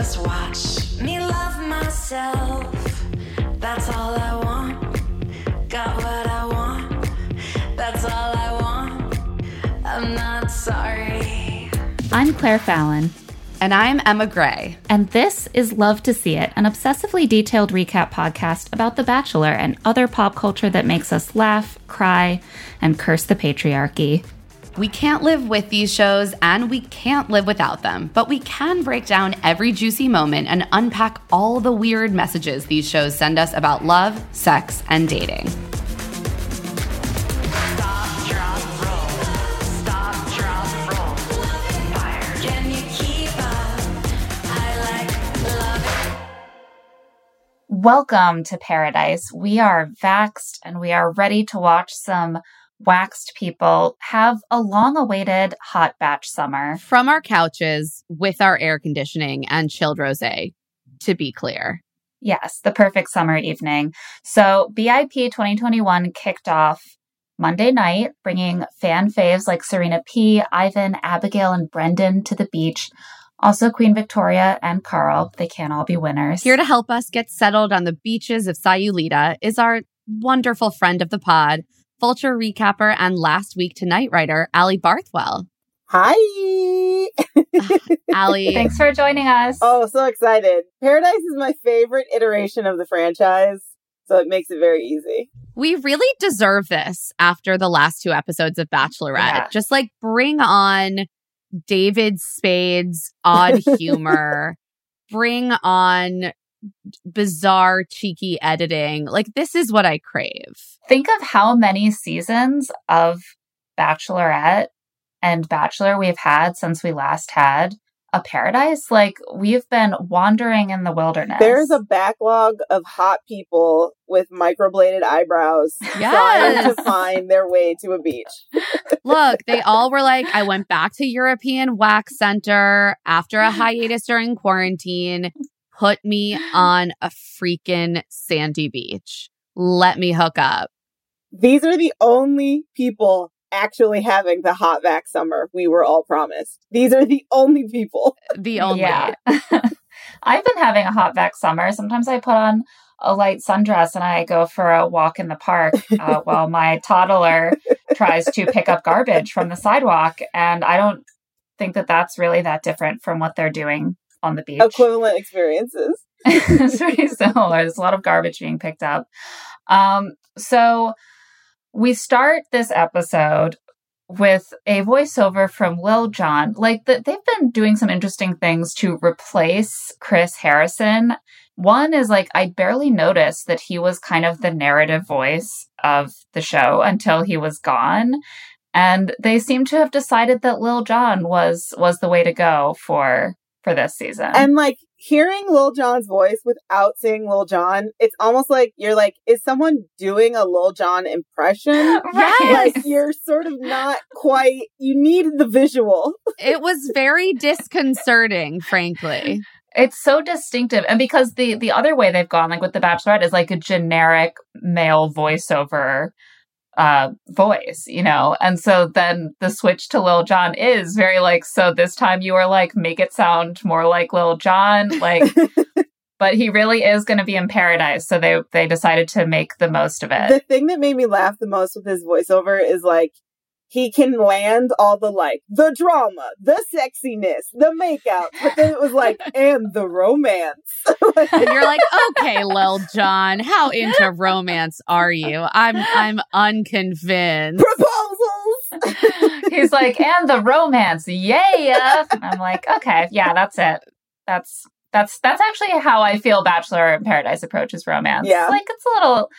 Just watch me love myself. That's all I want. Got what I want. That's all I want. I'm not sorry. I'm Claire Fallon, And I'm Emma Gray. and this is Love to See It, an obsessively detailed recap podcast about The Bachelor and other pop culture that makes us laugh, cry, and curse the patriarchy. We can't live with these shows and we can't live without them, but we can break down every juicy moment and unpack all the weird messages these shows send us about love, sex, and dating. Welcome to paradise. We are vaxxed and we are ready to watch some waxed people have a long awaited hot batch summer. From our couches with our air conditioning and chilled rose, to be clear. Yes, the perfect summer evening. So, BIP 2021 kicked off Monday night, bringing fan faves like Serena P., Ivan, Abigail, and Brendan to the beach. Also, Queen Victoria and Carl. They can't all be winners. Here to help us get settled on the beaches of Sayulita is our wonderful friend of the pod, Vulture recapper and last week tonight writer, Ali Barthel. Hi. Ah, Ali, Thanks for joining us. oh, so excited. Paradise is my favorite iteration of the franchise, so it makes it very easy. we really deserve this after the last two episodes of Bachelorette. Yeah. Just like bring on David Spade's odd humor, bring on bizarre, cheeky editing. Like, this is what I crave. Think of how many seasons of Bachelorette and Bachelor we've had since we last had a paradise. Like, we've been wandering in the wilderness. There's a backlog of hot people with microbladed eyebrows trying to find their way to a beach. Look, they all were like, I went back to European Wax Center after a hiatus during quarantine. Put me on a freaking sandy beach. Let me hook up. These are the only people actually having the hot vac summer we were all promised. These are the only people. The only. Yeah. I've been having a hot vac summer. Sometimes I put on a light sundress and I go for a walk in the park uh, while my toddler tries to pick up garbage from the sidewalk. And I don't think that that's really that different from what they're doing on the beach. Equivalent experiences. it's pretty similar. There's a lot of garbage being picked up. Um, so we start this episode with a voiceover from Lil Jon. Like the, they've been doing some interesting things to replace Chris Harrison. One is like I barely noticed that he was kind of the narrative voice of the show until he was gone. And they seem to have decided that Lil Jon was was the way to go for for this season. And like hearing Lil Jon's voice without seeing Lil Jon, it's almost like you're like, is someone doing a Lil Jon impression? Right. Like you're sort of not quite, you need the visual. It was very disconcerting, frankly. It's so distinctive. And because the the other way they've gone, like with The Bachelorette, is like a generic male voiceover uh voice, you know. And so then the switch to Lil Jon is very like, so this time you are like, make it sound more like Lil Jon, Like but he really is going to be in paradise. So they they decided to make the most of it. The thing that made me laugh the most with his voiceover is like he can land all the like the drama, the sexiness, the makeout, but then it was like and the romance. and you're like, okay, Lil Jon, how into romance are you? I'm I'm unconvinced. Proposals. He's like, and the romance, yeah. Uh. I'm like, okay, yeah, that's it. That's that's that's actually how I feel Bachelor in Paradise approaches romance. Yeah. Like it's a little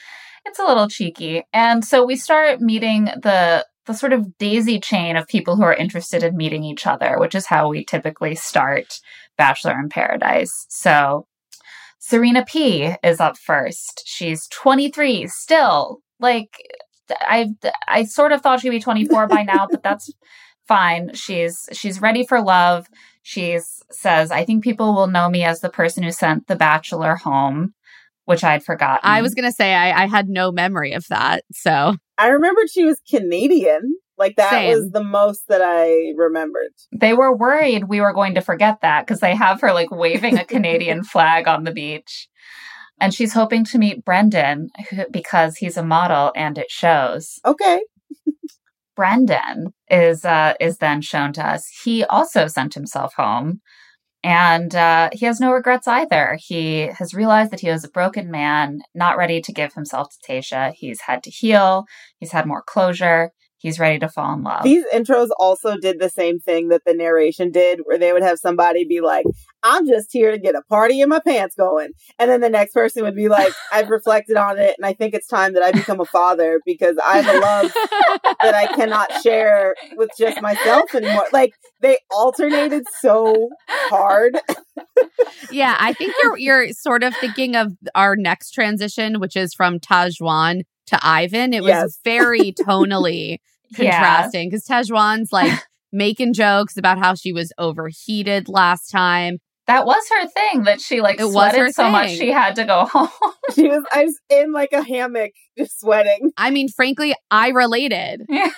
it's a little cheeky. And so we start meeting the the sort of daisy chain of people who are interested in meeting each other, which is how we typically start Bachelor in Paradise. So Serena P is up first. She's 23 still. Like I I sort of thought she'd be 24 by now, but that's fine. She's she's ready for love. She says, I think people will know me as the person who sent the bachelor home, which I had forgotten. I was gonna say I, I had no memory of that. So I remembered she was Canadian. Like that Same. was the most that I remembered. They were worried we were going to forget that because they have her like waving a Canadian flag on the beach. And she's hoping to meet Brendan who, because he's a model and it shows. Okay. Brendan is uh, is then shown to us. He also sent himself home, and uh, he has no regrets either. He has realized that he was a broken man, not ready to give himself to Tayshia. He's had to heal. He's had more closure. He's ready to fall in love. These intros also did the same thing that the narration did, where they would have somebody be like, I'm just here to get a party in my pants going. And then the next person would be like, I've reflected on it and I think it's time that I become a father because I have a love that I cannot share with just myself anymore. Like they alternated so hard. yeah, I think you're you're sort of thinking of our next transition, which is from Tahzjuan to Ivan. It was Yes. very tonally Yeah. Contrasting because Tahzjuan's like making jokes about how she was overheated last time. That was her thing that she like It was sweated her so much she had to go home. She was I was in like a hammock just sweating. I mean, frankly, I related. Yeah.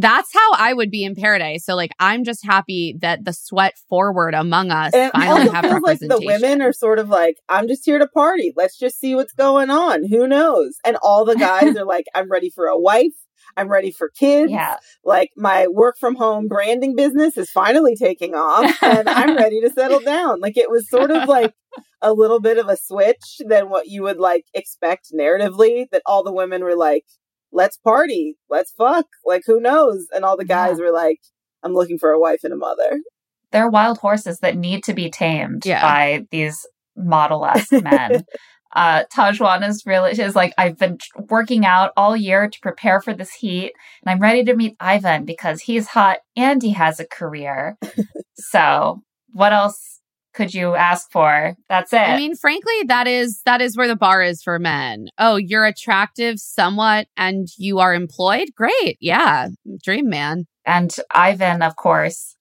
That's how I would be in paradise. So, like, I'm just happy that the sweat forward among us And finally also have feels like the women are sort of like, I'm just here to party. Let's just see what's going on. Who knows? And all the guys are like, I'm ready for a wife. I'm ready for kids. yeah. Like my work from home branding business is finally taking off and I'm ready to settle down. Like it was sort of like a little bit of a switch than what you would like expect narratively that all the women were like, let's party, let's fuck. Like who knows? And all the guys were like, I'm looking for a wife and a mother. They're wild horses that need to be tamed Yeah. by these model esque men. uh, Tahzjuan is really is like I've been working out all year to prepare for this heat, and I'm ready to meet Ivan because he's hot and he has a career. so, what else could you ask for? That's it. I mean, frankly, that is that is where the bar is for men. Oh, you're attractive somewhat and you are employed? Great. Yeah. Dream man. and Ivan, of course,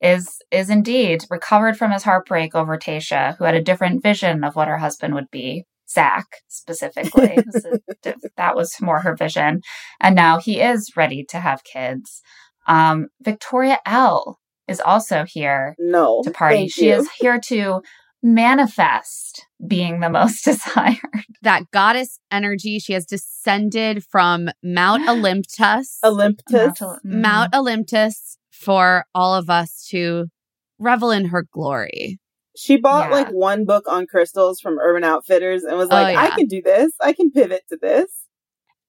is is indeed recovered from his heartbreak over Tayshia, who had a different vision of what her husband would be. Zach specifically, It was a- that was more her vision, and now he is ready to have kids. Um, Victoria L is also here No. to party. She you. is here to manifest being the most desired. That goddess energy, she has descended from Mount Olympus. Olympus. Mount mm-hmm. Olympus for all of us to revel in her glory. She bought Yeah. like one book on crystals from Urban Outfitters and was Oh, like, I can do this. I can pivot to this.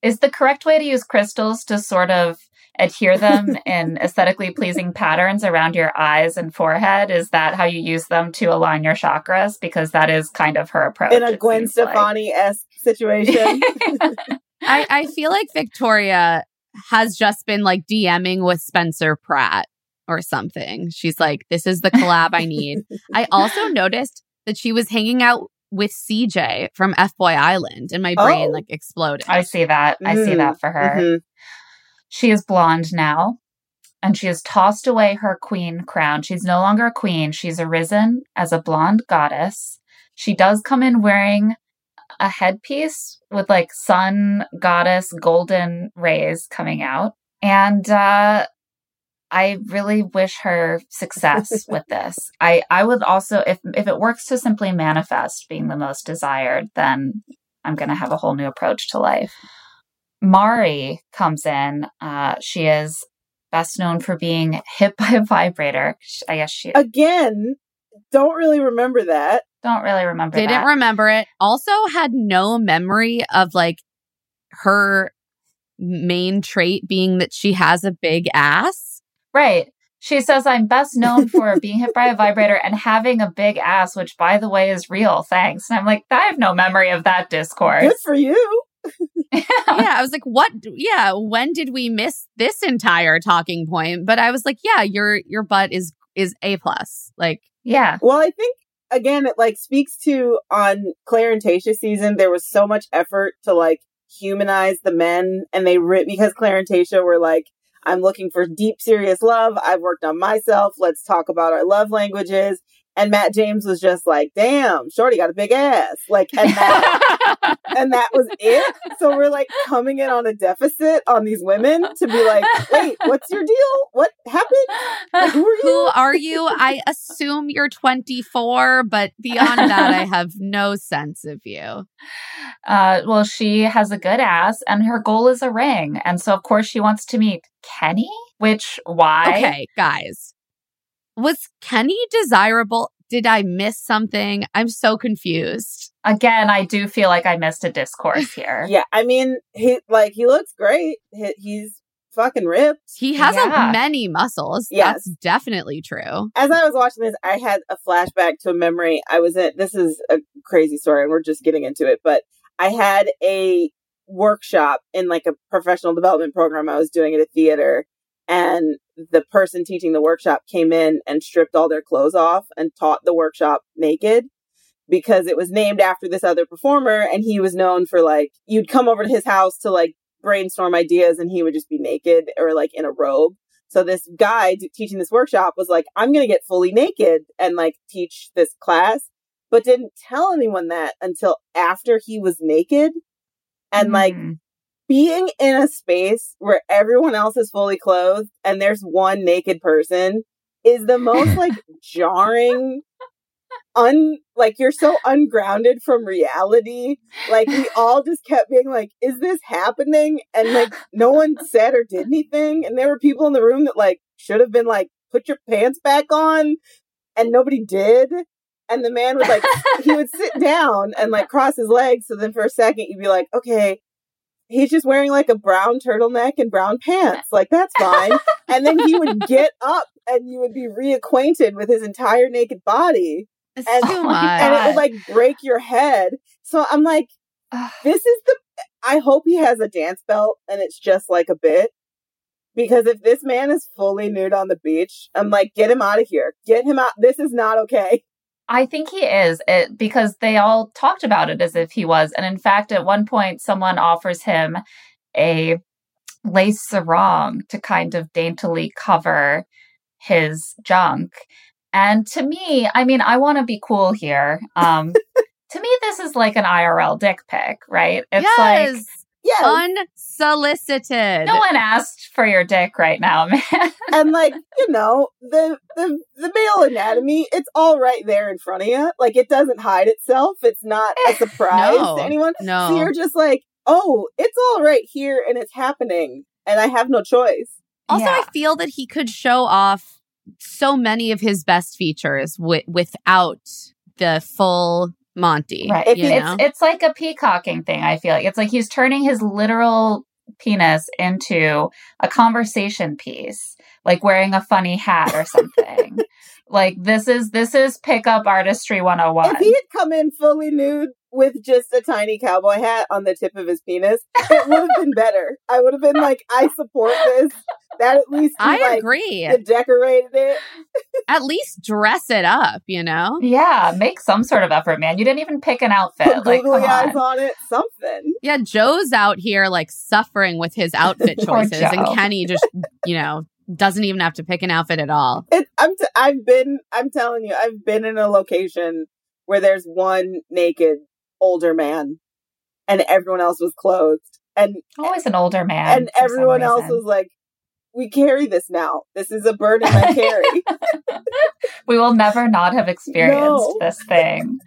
Is the correct way to use crystals to sort of adhere them in aesthetically pleasing patterns around your eyes and forehead? Is that how you use them to align your chakras? Because that is kind of her approach. In a Gwen. Stefani esque situation. I, I feel like Victoria has just been like DMing with Spencer Pratt or something. She's like, this is the collab I need. I also noticed that she was hanging out with CJ from F Boy Island and my brain Oh. like exploded. I see that. I see Mm, that for her. Mhm. She is blonde now, and she has tossed away her queen crown. She's no longer a queen. She's arisen as a blonde goddess. She does come in wearing a headpiece with like sun goddess golden rays coming out. And uh I really wish her success with this. I I would also if if it works to simply manifest being the most desired, then I'm going to have a whole new approach to life. Mari comes in. Uh, she is best known for being hit by a vibrator. I guess she Again, don't really remember that. don't really remember. Didn't that. remember it. Also had no memory of like her main trait being that she has a big ass. Right. She says, I'm best known for being hit by a vibrator and having a big ass, which, by the way, is real. Thanks. And I'm like, I have no memory of that discourse. Good for you. Yeah, I was like, what? Yeah, when did we miss this entire talking point? But I was like, yeah, your your butt is is a plus. Like, yeah. Well, I think again, it like speaks to on Claire and Tayshia season, there was so much effort to like humanize the men and they re- because Claire and Tayshia were like, I'm looking for deep, serious love. I've worked on myself. Let's talk about our love languages. And Matt James was just like, damn, Shorty got a big ass. Like, and that, and that was it. So we're like coming in on a deficit on these women to be like, wait, what's your deal? What happened? Like, who are you? who are you? I assume you're 24, but beyond that, I have no sense of you. Uh, well, she has a good ass and her goal is a ring. And so, of course, she wants to meet Kenny, which, why? Okay, guys. Was Kenny desirable? Did I miss something? I'm so confused. Again, I do feel like I missed a discourse here. Yeah, I mean, he like he looks great. He, he's fucking ripped. He has Yeah. a many muscles. Yes. That's definitely true. As I was watching this, I had a flashback to a memory. I was in. This is a crazy story, and we're just getting into it. But I had a workshop in like a professional development program I was doing at a theater, and the person teaching the workshop came in and stripped all their clothes off and taught the workshop naked because it was named after this other performer and he was known for like you'd come over to his house to like brainstorm ideas and he would just be naked or like in a robe so this guy teaching this workshop was like i'm going to get fully naked and like teach this class but didn't tell anyone that until after he was naked and like Mm. Being in a space where everyone else is fully clothed and there's one naked person is the most like jarring un like you're so ungrounded from reality. Like we all just kept being like is this happening? And like no one said or did anything. And there were people in the room that like should have been like put your pants back on. And nobody did. And the man would like he would sit down and like cross his legs. So then for a second you'd be like okay he's just wearing like a brown turtleneck and brown pants. Like that's fine. And then he would get up and you would be reacquainted with his entire naked body. It's And- much. and it would like break your head. So i'm like this is the i hope he has a dance belt and it's just like a bit. Because if this man is fully nude on the beach i'm like get him out of here. Get him out this is not okay I think he is it, because they all talked about it as if he was. And in fact, at one point, someone offers him a lace sarong to kind of daintily cover his junk. And to me, I mean, I want to be cool here. Um, to me, this is like an IRL dick pic, right? It's yes. like yes Unsolicited. no one asked for your dick right now, man. and like you know the the the male anatomy it's all right there in front of you like it doesn't hide itself it's not a surprise No. to anyone No. so you're just like oh it's all right here and it's happening and i have no choice Also, Yeah. I feel that he could show off so many of his best features wi- without the full Monty. Right. You you- know? It's it's like a peacocking thing, I feel like. It's like he's turning his literal penis into a conversation piece, like wearing a funny hat or something. like this is this is pickup artistry 101. if he had come in fully nude with just a tiny cowboy hat on the tip of his penis it would have been better i would have been like i support this that at least he, I like agree. he decorated it At least dress it up, you know? yeah, make some sort of effort, man. You didn't even pick an outfit. put like, googly come eyes on. on it something Yeah, Joe's out here like suffering with his outfit choices, and Kenny just, you know, doesn't even have to pick an outfit at all. It, I'm t- I've been I'm telling you I've been in a location where there's one naked older man and everyone else was clothed and Always an older man. and everyone else was like we carry this now. This is a burden I carry. we will never not have experienced No. this thing.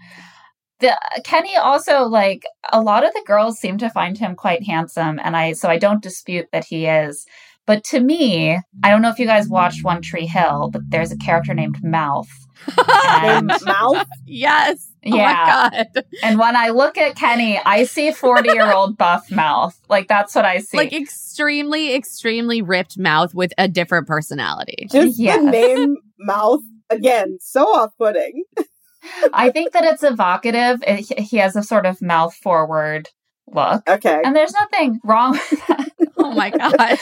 The, Kenny also like a lot of the girls seem to find him quite handsome, and I so I don't dispute that he is. But to me, I don't know if you guys watched One Tree Hill, but there's a character named Mouth. Named And, Mouth. yes. Oh Yeah. my god. and when I look at Kenny, I see 40 year old buff Mouth. Like that's what I see. Like extremely, extremely ripped mouth with a different personality. Just Yes. the name Mouth again, so off-putting. I think that it's evocative. It, he- he has a sort of mouth forward look. Okay. And there's nothing wrong with that. Oh my god. but,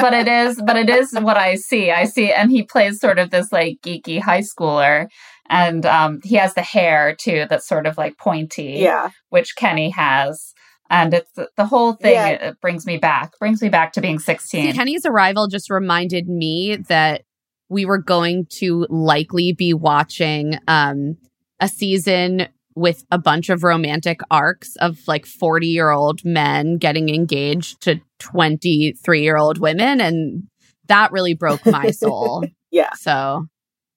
but it is but it is what I see. I see and he plays sort of this like geeky high schooler and um he has the hair too that's sort of like pointy Yeah. which Kenny has and it's the whole thing Yeah. it brings me back brings me back to being See, 16. Kenny's arrival just reminded me that we were going to likely be watching um, a season with a bunch of romantic arcs of like 40 year old men getting engaged to 23 year old women. And that really broke my soul. Yeah. So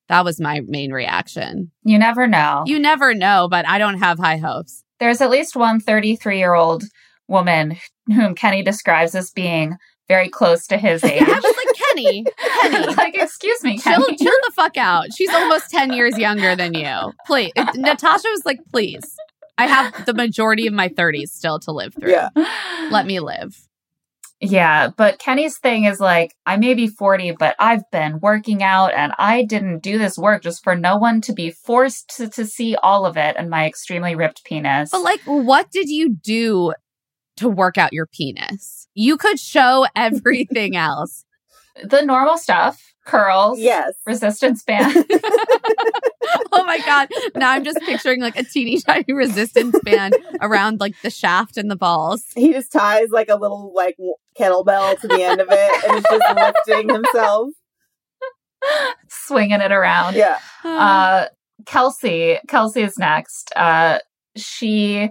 that was my main reaction. you never know. You never know, but I don't have high hopes. There's at least one 33 year old woman whom Kenny describes as being very close to his age. I was like, Kenny, Kenny. like, excuse me, chill, Kenny. chill the fuck out. She's almost 10 years younger than you. Please. Natasha was like, please. I have the majority of my 30s still to live through. Yeah. Let me live. Yeah, but Kenny's thing is like, I may be 40, but I've been working out and I didn't do this work just for no one to be forced to, to see all of it and my extremely ripped penis. But like, what did you do to work out your penis? You could show everything else. the normal stuff, curls, Yes. resistance band. Oh my God. Now I'm just picturing like a teeny tiny resistance band around like the shaft and the balls. He just ties like a little like kettlebell to the end of it and is just lifting himself. swinging it around. Yeah. Uh, Kelsey, Kelsey is next. Uh, she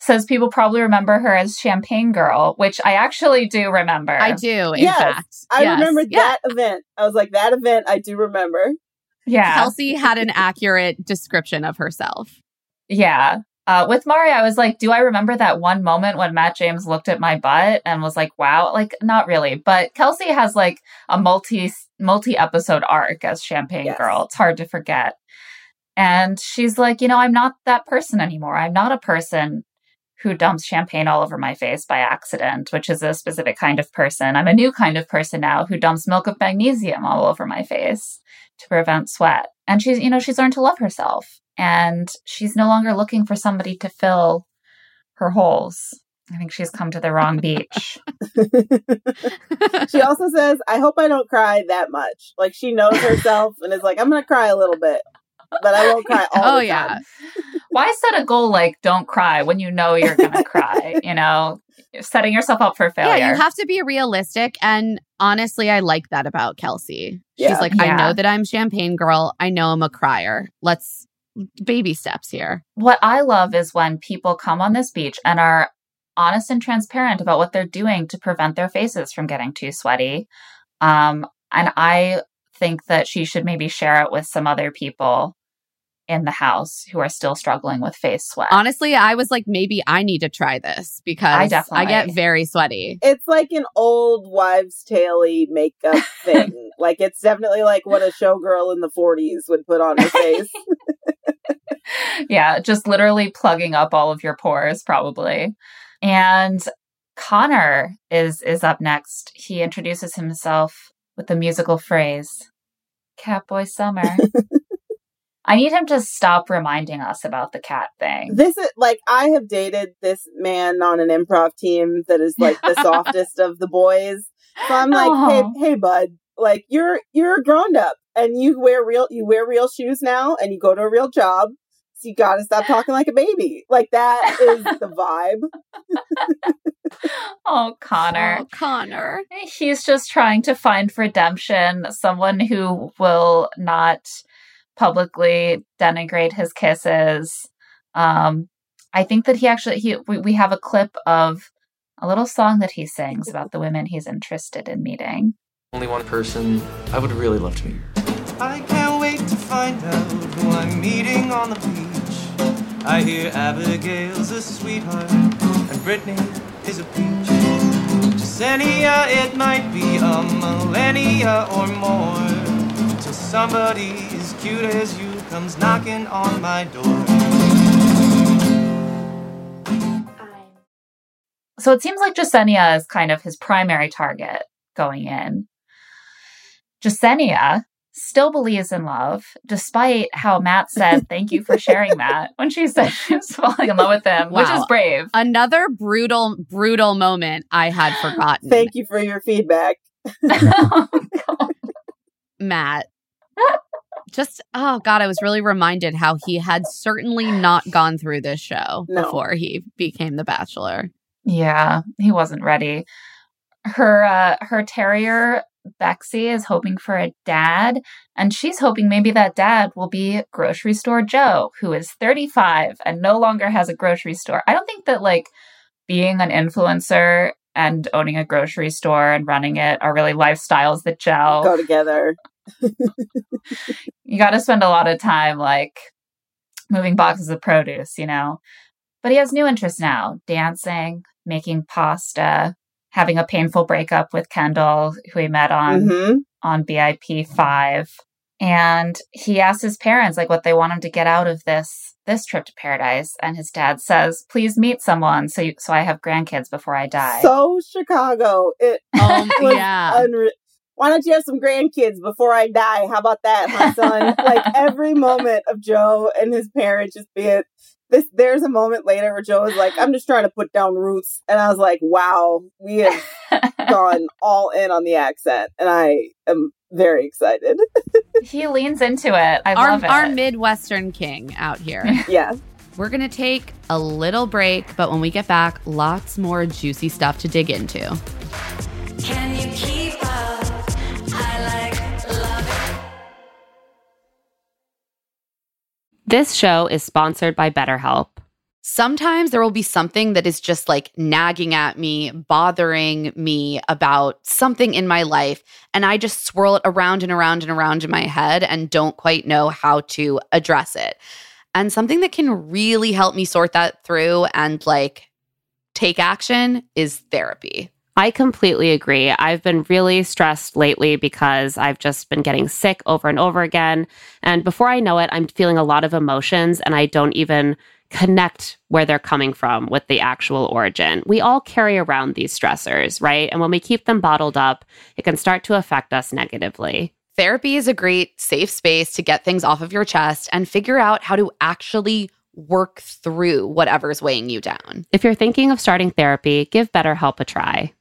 says people probably remember her as Champagne Girl, which I actually do remember. I do, in Yes, fact. I Yes. remember Yeah. that event. I was like, that event I do remember. Yeah. Kelsey had an accurate description of herself. Yeah. Uh, with Mari, I was like, do I remember that one moment when Matt James looked at my butt and was like, wow? Like, not really. But Kelsey has like a multi multi episode arc as Champagne Yes. Girl. It's hard to forget. And she's like, you know, I'm not that person anymore. I'm not a person who dumps champagne all over my face by accident, which is a specific kind of person. I'm a new kind of person now who dumps milk of magnesium all over my face to prevent sweat. And she's, you know, she's learned to love herself and she's no longer looking for somebody to fill her holes. I think she's come to the wrong beach. she also says, I hope I don't cry that much. Like she knows herself and is like, I'm going to cry a little bit, but I won't cry all oh the yeah. time. Why set a goal like don't cry when you know you're going to cry? You know, setting yourself up for failure. Yeah, you have to be realistic. And honestly, I like that about Kelsey. She's Yeah. like, I Yeah. know that I'm champagne girl. I know I'm a crier. Let's baby steps here. what I love is when people come on this beach and are honest and transparent about what they're doing to prevent their faces from getting too sweaty. Um, and I think that she should maybe share it with some other people in the house who are still struggling with face sweat. Honestly, I was like, maybe I need to try this because I I, get very sweaty. It's like an old wives' tale makeup thing. like it's definitely like what a showgirl in the 40s would put on her face. yeah, just literally plugging up all of your pores, probably. And Connor is is up next. He introduces himself with the musical phrase, "Catboy Summer." I need him to stop reminding us about the cat thing. this is like I have dated this man on an improv team that is like the softest of the boys. So I'm like, Aw. hey, hey, bud, like you're you're a grown up and you wear real you wear real shoes now and you go to a real job. So you got to stop talking like a baby. Like that is the vibe. Oh, Connor. Oh, Connor. He's just trying to find redemption, someone who will not publicly denigrate his kisses. Um, I think that he actually he we, we have a clip of a little song that he sings about the women he's interested in meeting. Only one person I would really love to meet. I can't wait to find out who I'm meeting on the beach. I hear Abigail's a sweetheart, and Brittany is a peach. Jessenia, it might be a millennia or more till somebody as cute as you comes knocking on my door. So it seems like Jessenia is kind of his primary target going in. Jessenia still believes in love, despite how Matt said, Thank you for sharing that when she said she was falling in love with him, which is brave. Another brutal, brutal moment I had forgotten. Thank you for your feedback. Oh, Matt. Just oh god, I was really reminded how he had certainly not gone through this show No. before he became the bachelor. yeah, he wasn't ready. Her uh, her terrier Bexy is hoping for a dad, and she's hoping maybe that dad will be grocery store Joe, who is 35 and no longer has a grocery store. I don't think that like being an influencer and owning a grocery store and running it are really lifestyles that gel. Go together. You got to spend a lot of time like moving boxes of produce, you know. But he has new interests now dancing, making pasta, having a painful breakup with Kendall, who he met on hmm on BIP 5. And he asks his parents like what they want him to get out of this this trip to paradise and his dad says, "Please meet someone so you, so I have grandkids before I die." So Chicago. It was yeah. unre- Why don't you have some grandkids before I die? How about that, my son? like every moment of Joe and his parents just being this. There's a moment later where Joe is like, "I'm just trying to put down roots," and I was like, "Wow, we have gone all in on the accent," and I am very excited. he leans into it. I our love it. our Midwestern king out here. yeah, We're gonna take a little break, but when we get back, lots more juicy stuff to dig into. Can you keep This show is sponsored by BetterHelp. Sometimes there will be something that is just like nagging at me, bothering me about something in my life. And I just swirl it around and around and around in my head and don't quite know how to address it. And something that can really help me sort that through and like take action is therapy. I completely agree. I've been really stressed lately because I've just been getting sick over and over again. And before I know it, I'm feeling a lot of emotions and I don't even connect where they're coming from with the actual origin. We all carry around these stressors, right? And when we keep them bottled up, it can start to affect us negatively. Therapy is a great safe space to get things off of your chest and figure out how to actually work through whatever's weighing you down. If you're thinking of starting therapy, give BetterHelp a try.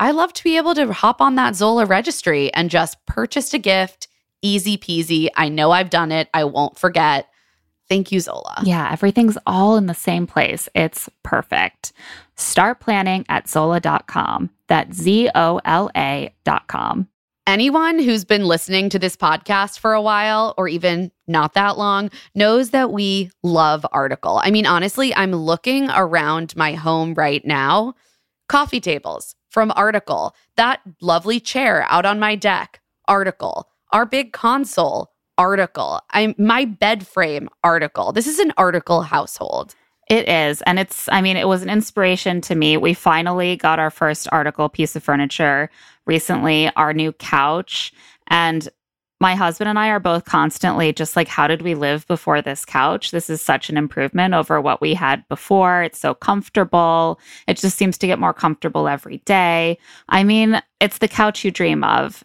I love to be able to hop on that Zola registry and just purchase a gift. Easy peasy. I know I've done it. I won't forget. Thank you, Zola. Yeah, everything's all in the same place. It's perfect. Start planning at Zola.com. That's Z O L A.com. Anyone who's been listening to this podcast for a while or even not that long knows that we love Article. I mean, honestly, I'm looking around my home right now. Coffee tables from Article, that lovely chair out on my deck, Article, our big console, Article, I'm my bed frame, Article. This is an Article household. It is. And it's, I mean, it was an inspiration to me. We finally got our first article piece of furniture recently, our new couch. And my husband and I are both constantly just like, how did we live before this couch? This is such an improvement over what we had before. It's so comfortable. It just seems to get more comfortable every day. I mean, it's the couch you dream of.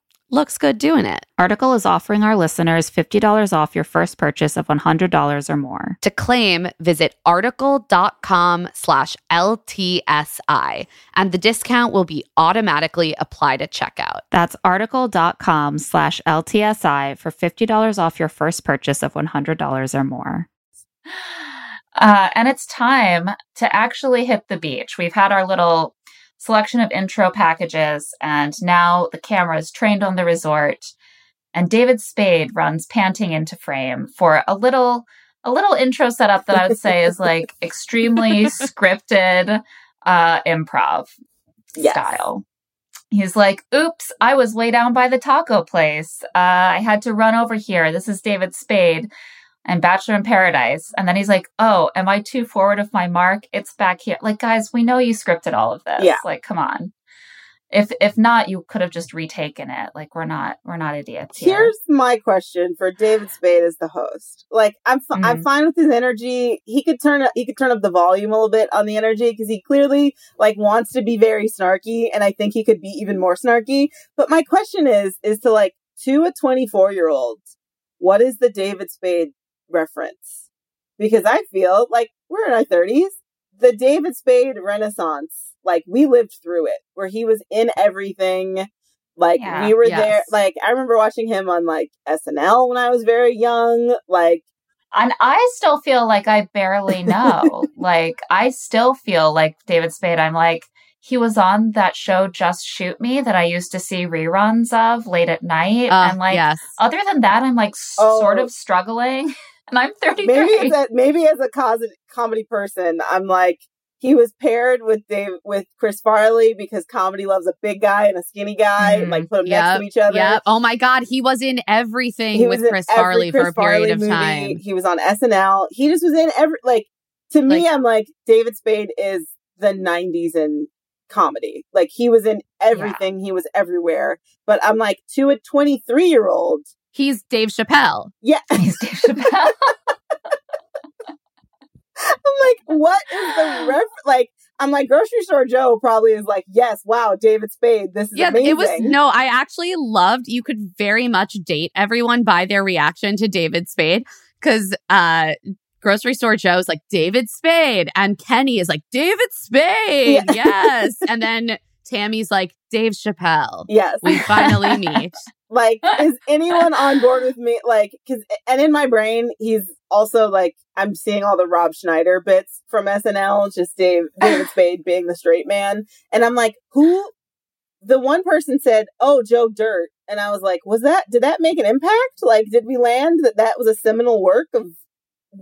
looks good doing it. Article is offering our listeners $50 off your first purchase of $100 or more. To claim, visit article.com slash LTSI, and the discount will be automatically applied at checkout. That's article.com slash LTSI for $50 off your first purchase of $100 or more. Uh, and it's time to actually hit the beach. We've had our little selection of intro packages, and now the camera is trained on the resort. And David Spade runs panting into frame for a little a little intro setup that I would say is like extremely scripted uh improv Yes. style. He's like, "Oops, I was way down by the taco place. Uh, I had to run over here. This is David Spade and Bachelor in Paradise." And then he's like, "Oh, am I too forward of my mark? It's back here." Like, guys, we know you scripted all of this. Yeah. Like, come on. If if not, you could have just retaken it. Like, we're not we're not idiots here. Here's my question for David Spade as the host. Like, I'm fi- I'm Mhm. fine with his energy. He could turn he could turn up the volume a little bit on the energy because he clearly like wants to be very snarky, and I think he could be even more snarky. But my question is, is to like to a 24 year old, what is the David Spade reference? Because I feel like we're in our 30s. The David Spade Renaissance, like we lived through it, where he was in everything. Like Yeah, we were yes. there. Like I remember watching him on like SNL when I was very young. Like And I still feel like I barely know. like I still feel like David Spade. I'm like he was on that show Just Shoot Me that I used to see reruns of late at night. Uh, and like yes. other than that, I'm like Oh. sort of struggling. And I'm 33. maybe as a, maybe as a comedy person, I'm like he was paired with Dave with Chris Farley because comedy loves a big guy and a skinny guy, and Mhm. like put them next to each other. Yep. Oh my God. He was in everything He with Chris Farley Chris for a period Farley of movie. time. He was on SNL. He just was in every like to me. Like- I'm like David Spade is the '90s in comedy. Like he was in everything. He was everywhere. But I'm like to a 23 year old. He's Dave Chappelle. Yeah, He's Dave Chappelle. I'm like, what is the ref? Like, I'm like, grocery store Joe probably is like, yes, wow, David Spade. This is Yeah, amazing. it was no, I actually loved you could very much date everyone by their reaction to David Spade because uh grocery store Joe's like David Spade and Kenny is like David Spade. Yeah. Yes. and then Tammy's like Dave Chappelle. Yes. We finally meet. Like is anyone on board with me like because and in my brain he's also like i'm seeing all the rob schneider bits from snl just dave david spade being the straight man and i'm like who the one person said oh joe dirt and i was like was that did that make an impact like did we land that that was a seminal work of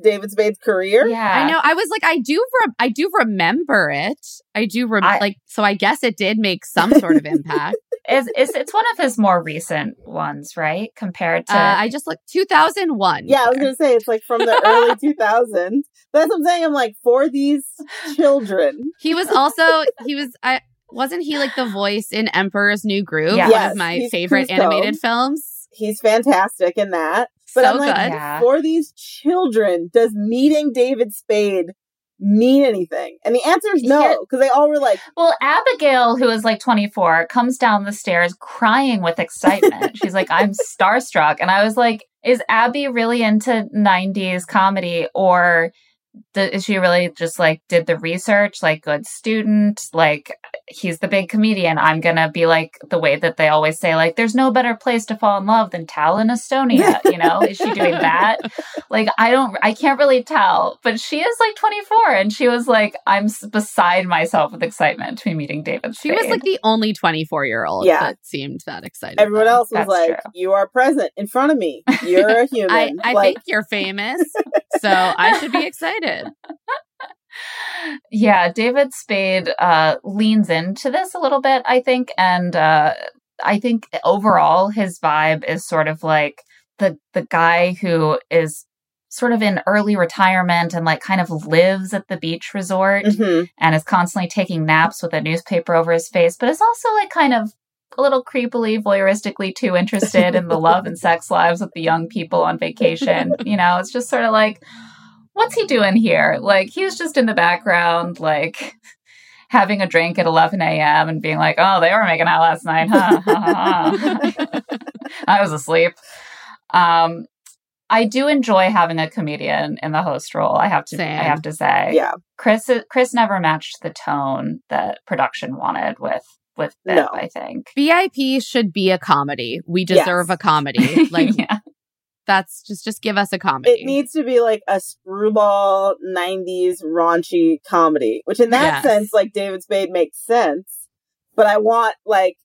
david spade's career yeah. I know. I was like, I do, re- I do remember it. I do, rem- I- like, so I guess it did make some sort of impact. It's, it's, it's one of his more recent ones, right? Compared to. uh, I just looked 2001. yeah i was gonna say it's like from the early 2000s that's what i'm saying i'm like for these children He was also he was I wasn't he like the voice in Emperor's New Groove, Yeah. one Yes, of my he's favorite Kuzco. animated films. he's fantastic in that But so I'm like, good. Yeah. for these children, does meeting David Spade mean anything? And the answer is no, because they all were like, Well, Abigail, who is like 24, comes down the stairs crying with excitement. She's like, I'm starstruck. And I was like, is Abby really into 90s comedy or th- is she really just like did the research, like good student, like he's the big comedian. I'm going to be like the way that they always say, like, there's no better place to fall in love than Tallinn, Estonia. You know, is she doing that? Like, I don't, I can't really tell, but she is like 24 and she was like, I'm beside myself with excitement to be meeting David. She was like the only 24 year old Yeah. that seemed that excited. everyone though. else was That's like, true. you are present in front of me. You're a human. I, I like, think you're famous, so I should be excited. yeah, David Spade uh, leans into this a little bit, I think, and uh, I think overall his vibe is sort of like the the guy who is sort of in early retirement and like kind of lives at the beach resort mhm. and is constantly taking naps with a newspaper over his face, but is also like kind of a little creepily, voyeuristically too interested in the love and sex lives of the young people on vacation. You know, it's just sort of like, what's he doing here? Like, he's just in the background, like having a drink at 11 a.m. and being like, oh, they were making out last night, huh? I was asleep. Um, I do enjoy having a comedian in the host role. I have to, Same. I have to say, yeah. Chris Chris never matched the tone that production wanted with with Bip, No. I think. Bip should be a comedy. We deserve Yes. a comedy. Like yeah. That's just just give us a comedy. It needs to be like a screwball 90s raunchy comedy, which in that Yes. sense, like David Spade makes sense. But I want like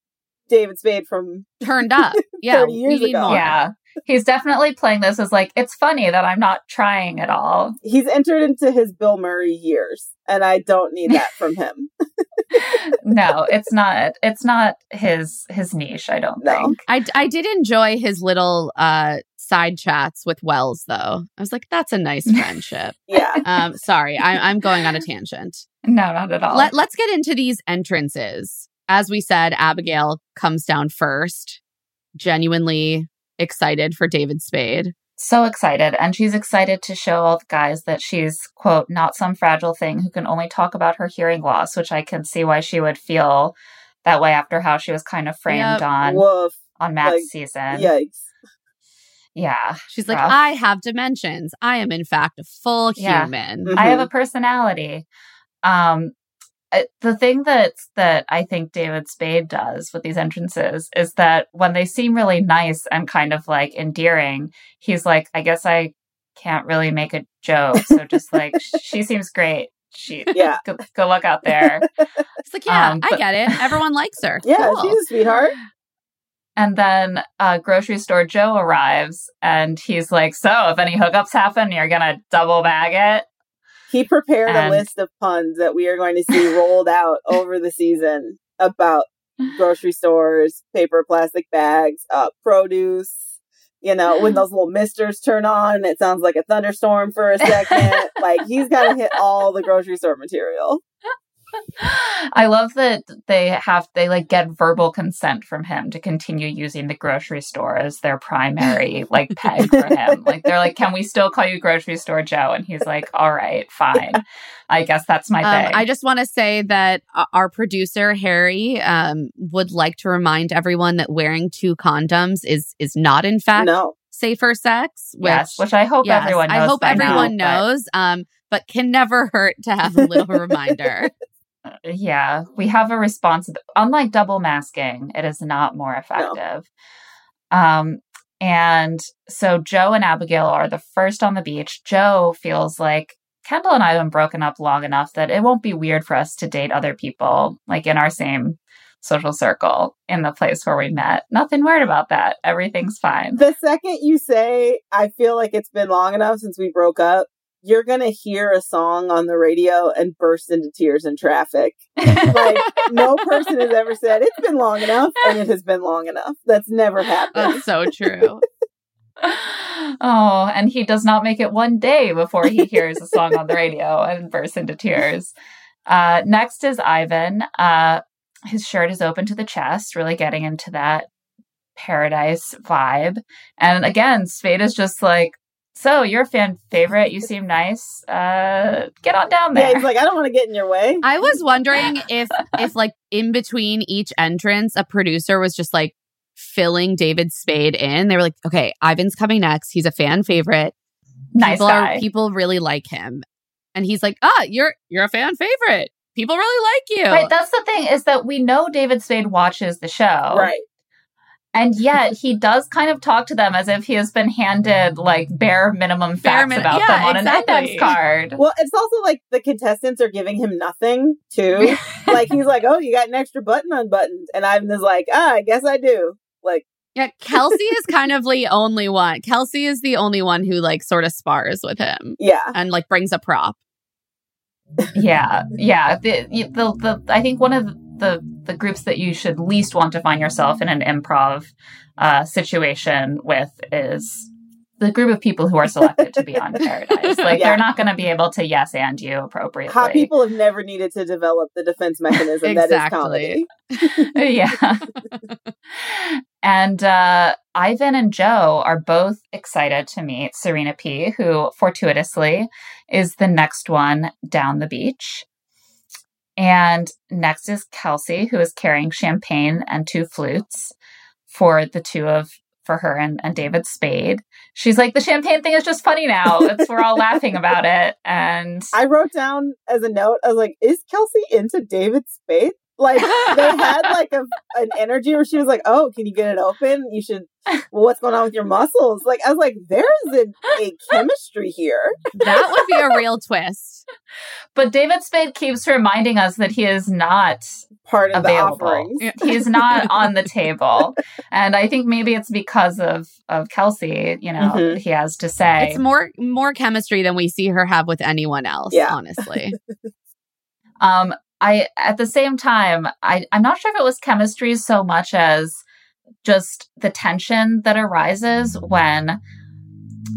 David Spade from turned up. Yeah, 30 we years need ago. more. Yeah. He's definitely playing this as like it's funny that I'm not trying at all. he's entered into his Bill Murray years, and I don't need that from him. no, it's not it's not his his niche, I don't No. think. I, I did enjoy his little uh side chats with Wells though. I was like, that's a nice friendship. Yeah. um, sorry, I, I'm going on a tangent. No, not at all. Let, let's get into these entrances. As we said, Abigail comes down first, genuinely excited for David Spade. so excited and she's excited to show all the guys that she's quote not some fragile thing who can only talk about her hearing loss which i can see why she would feel that way after how she was kind of framed Yep. on Woof. on matt's Like, season Yikes. Yeah She's like, Rough. I have dimensions. I am, in fact, a full Yeah. human. Mhm. I have a personality. Um, the thing that that I think David Spade does with these entrances is that when they seem really nice and kind of like endearing, he's like, I guess I can't really make a joke, so just like she seems great. She Yeah. good, good luck out there. It's like, yeah, Um, I get it. Everyone likes her. Yeah, Cool. she's a sweetheart. And then uh, grocery store Joe arrives and he's like, So if any hookups happen, you're gonna double bag it. He prepared And- a list of puns that we are going to see rolled out over the season about grocery stores, paper plastic bags, uh, produce. You know, when those little misters turn on and it sounds like a thunderstorm for a second. like he's got to hit all the grocery store material. I love that they have they like get verbal consent from him to continue using the grocery store as their primary like peg for him. Like they're like, "Can we still call you grocery store Joe?" And he's like, "All right, fine. I guess that's my Um, thing." I just want to say that our producer Harry um, would like to remind everyone that wearing two condoms is is not in fact No. safer sex. Which, yes, which I hope yes, everyone knows. I hope everyone now, but- knows. Um, but can never hurt to have a little reminder. yeah, we have a responsibility. Unlike double masking, it is not more effective. Um, and so Joe and Abigail are the first on the beach. Joe feels like Kendall and I have been broken up long enough that it won't be weird for us to date other people, like in our same social circle in the place where we met. Nothing weird about that. Everything's fine. The second you say, I feel like it's been long enough since we broke up, you're going to hear a song on the radio and burst into tears in traffic. Like, no person has ever said, it's been long enough, and it has been long enough. That's never happened. That's so true. oh, and he does not make it one day before he hears a song on the radio and bursts into tears. Uh, next is Ivan. Uh, his shirt is open to the chest, really getting into that paradise vibe. And again, Spade is just like, so you're a fan favorite. You seem nice. Uh, get on down there. Yeah, he's like, I don't want to get in your way. I was wondering if if like in between each entrance, a producer was just like filling David Spade in. They were like, okay, Ivan's coming next. He's a fan favorite. nice people guy. Are, people really like him, and he's like, ah, you're you're a fan favorite. People really like you. Right, that's the thing is that we know David Spade watches the show. Right. And yet he does kind of talk to them as if he has been handed like bare minimum Bare facts min- about yeah, them on exactly. an index card. Well, it's also like the contestants are giving him nothing too. like he's like, "Oh, you got an extra button unbuttoned," and Ivan is like, "Ah, I guess I do." Like, yeah, Kelsey is kind of the only one. Kelsey is the only one who like sort of spars with him yeah, and like brings a prop. yeah, yeah. The, the the I think one of the the groups that you should least want to find yourself in an improv uh, situation with is the group of people who are selected to be on Paradise. Like Yeah. they're not going to be able to yes and you appropriately. hot people have never needed to develop the defense mechanism that is comedy. yeah. and uh, Ivan and Joe are both excited to meet Serena P, who fortuitously is the next one down the beach. And next is Kelsey, who is carrying champagne and two flutes for the two of for her and, and David Spade. She's like, the champagne thing is just funny now. It's we're all laughing about it. And I wrote down as a note, I was like, "Is Kelsey into David Spade?" Like they had like a an energy where she was like, "Oh, can you get it open? You should." Well, what's going on with your muscles? Like I was like, "There's a, a chemistry here." That would be a real twist. but David Spade keeps reminding us that he is not Part of available. the offerings. He's not on the table. And I think maybe it's because of of Kelsey, you know, Mhm. he has to say. It's more more chemistry than we see her have with anyone else. Yeah. honestly. um I at the same time, I, I'm not sure if it was chemistry so much as just the tension that arises when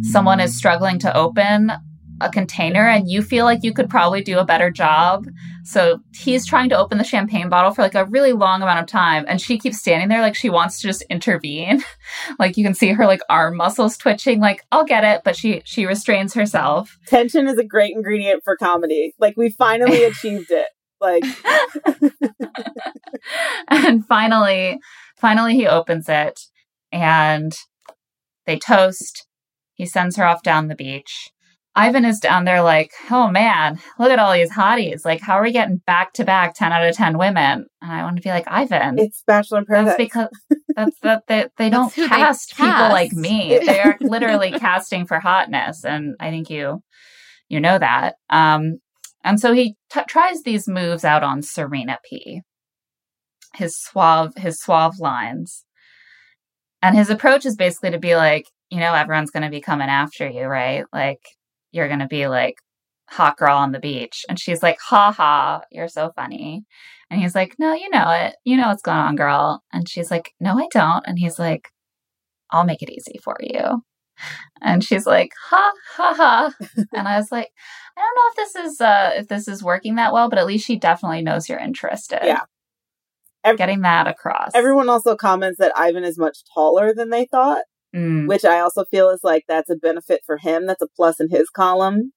someone is struggling to open a container and you feel like you could probably do a better job. So he's trying to open the champagne bottle for like a really long amount of time and she keeps standing there like she wants to just intervene. like you can see her like arm muscles twitching like I'll get it, but she she restrains herself. Tension is a great ingredient for comedy. Like we finally achieved it. Like and finally, finally he opens it and they toast. He sends her off down the beach. Ivan is down there like, oh man, look at all these hotties. Like, how are we getting back to back 10 out of 10 women? And I want to be like, Ivan, it's Bachelor in Paradise. that's because that's that they, they don't That's who they cast people cast. like me. They are literally casting for hotness. And I think you, you know that. Um, and so he t- tries these moves out on Serena P. His suave, his suave lines, and his approach is basically to be like, you know, everyone's going to be coming after you, right? Like you're going to be like hot girl on the beach, and she's like, ha ha, you're so funny, and he's like, no, you know it, you know what's going on, girl, and she's like, no, I don't, and he's like, I'll make it easy for you. And she's like, ha ha ha. and I was like, I don't know if this is uh if this is working that well, but at least she definitely knows you're interested. Yeah. Ev- Getting that across. Everyone also comments that Ivan is much taller than they thought, Mm, which I also feel is like that's a benefit for him. That's a plus in his column.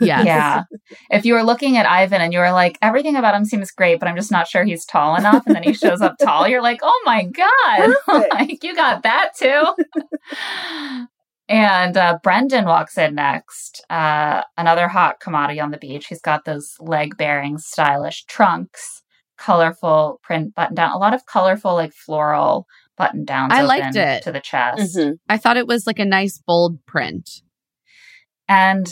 Yes. Yeah. If you were looking at Ivan and you were like, everything about him seems great, but I'm just not sure he's tall enough, and then he shows up tall, you're like, oh my God. Like you got that too. and uh, Brendan walks in next. Uh, another hot commodity on the beach. He's got those leg bearing, stylish trunks, colorful print button down, a lot of colorful, like floral button downs. I open liked it. to the chest. Mhm. I thought it was like a nice bold print. And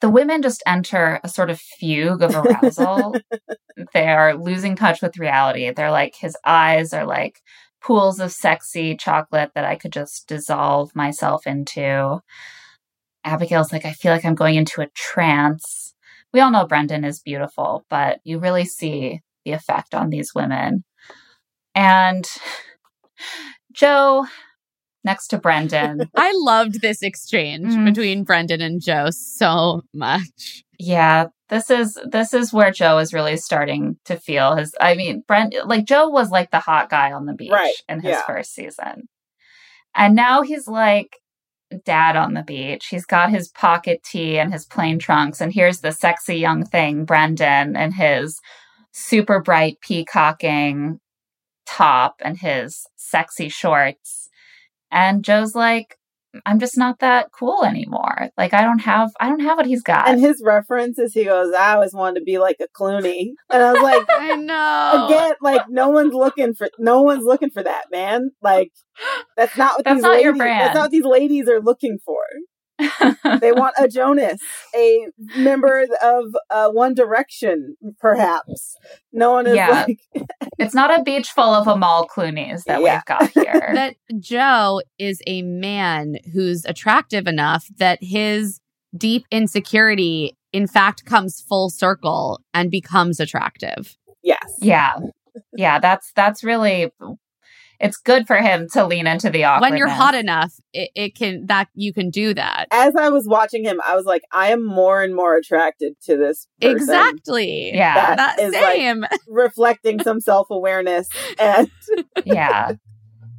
the women just enter a sort of fugue of arousal. they are losing touch with reality. They're like, his eyes are like pools of sexy chocolate that I could just dissolve myself into. Abigail's like, I feel like I'm going into a trance. We all know Brendan is beautiful, but you really see the effect on these women. And Joe, next to Brendan, I loved this exchange Mm. between Brendan and Joe so much. Yeah, this is this is where Joe is really starting to feel his. I mean, Brent, like Joe was like the hot guy on the beach Right, in his yeah. first season, and now he's like dad on the beach. He's got his pocket tee and his plain trunks, and here's the sexy young thing, Brendan, and his super bright peacocking top and his sexy shorts. And Joe's like, I'm just not that cool anymore. Like I don't have I don't have what he's got. And his reference is he goes, I always wanted to be like a Clooney. And I was like, I know. again, like no one's looking for no one's looking for that, man. Like that's not what That's these not ladies your brand. that's not what these ladies are looking for. They want a Jonas, a member of uh, One Direction, perhaps. No one is Yeah. like it's not a beach full of Amal Clooney's that Yeah. we've got here. that Joe is a man who's attractive enough that his deep insecurity, in fact, comes full circle and becomes attractive. yes. yeah. Yeah, that's that's really it's good for him to lean into the awkwardness. When you're hot enough, it, it can that you can do that. As I was watching him, I was like, I am more and more attracted to this person. Exactly. Yeah. That is like- same. reflecting some self awareness and yeah.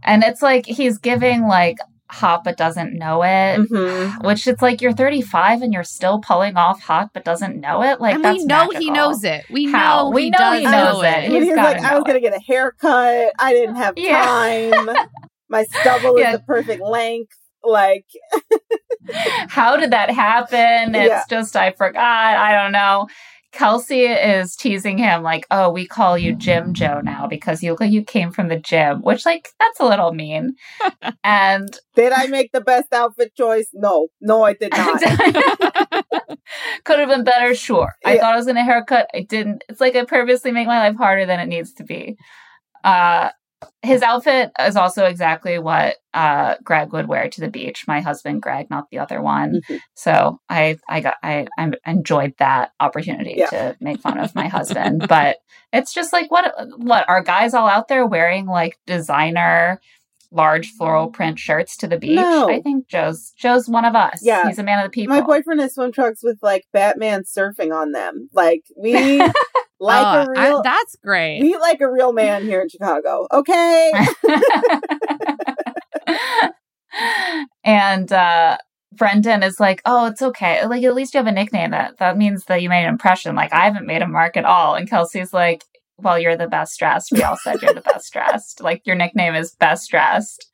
And it's like he's giving like hot but doesn't know it. Mhm. Which it's like you're 35 and you're still pulling off hot but doesn't know it. Like and that's we know he knows it. We How? know We he know does he know, knows it. it. And He's he's like, I was gonna get a haircut. I didn't have Yeah. time. My stubble Yeah. is the perfect length. Like, How did that happen? It's Yeah. just I forgot. I don't know. Kelsey is teasing him like, "Oh, we call you Gym Joe now because you look like you came from the gym," which like that's a little mean. and did I make the best outfit choice? No, no, I did not. could have been better, sure. I thought I was gonna haircut. I didn't. It's like I purposely make my life harder than it needs to be. Uh his outfit is also exactly what uh Greg would wear to the beach. My husband Greg, not the other one. Mhm. So I I got I I enjoyed that opportunity Yeah. to make fun of my husband. But it's just like what what are guys all out there wearing like designer large floral print shirts to the beach? No. I think Joe's Joe's one of us. Yeah. He's a man of the people. My boyfriend has swim trunks with like Batman surfing on them. Like we like Oh, a real I- that's great. we like a real man here in Chicago. Okay. and uh Brendan is like, "Oh, it's okay. Like at least you have a nickname. That that means that you made an impression. Like I haven't made a mark at all." And Kelsey's like, "Well, you're the best dressed. We all said you're the best dressed. Like your nickname is best dressed."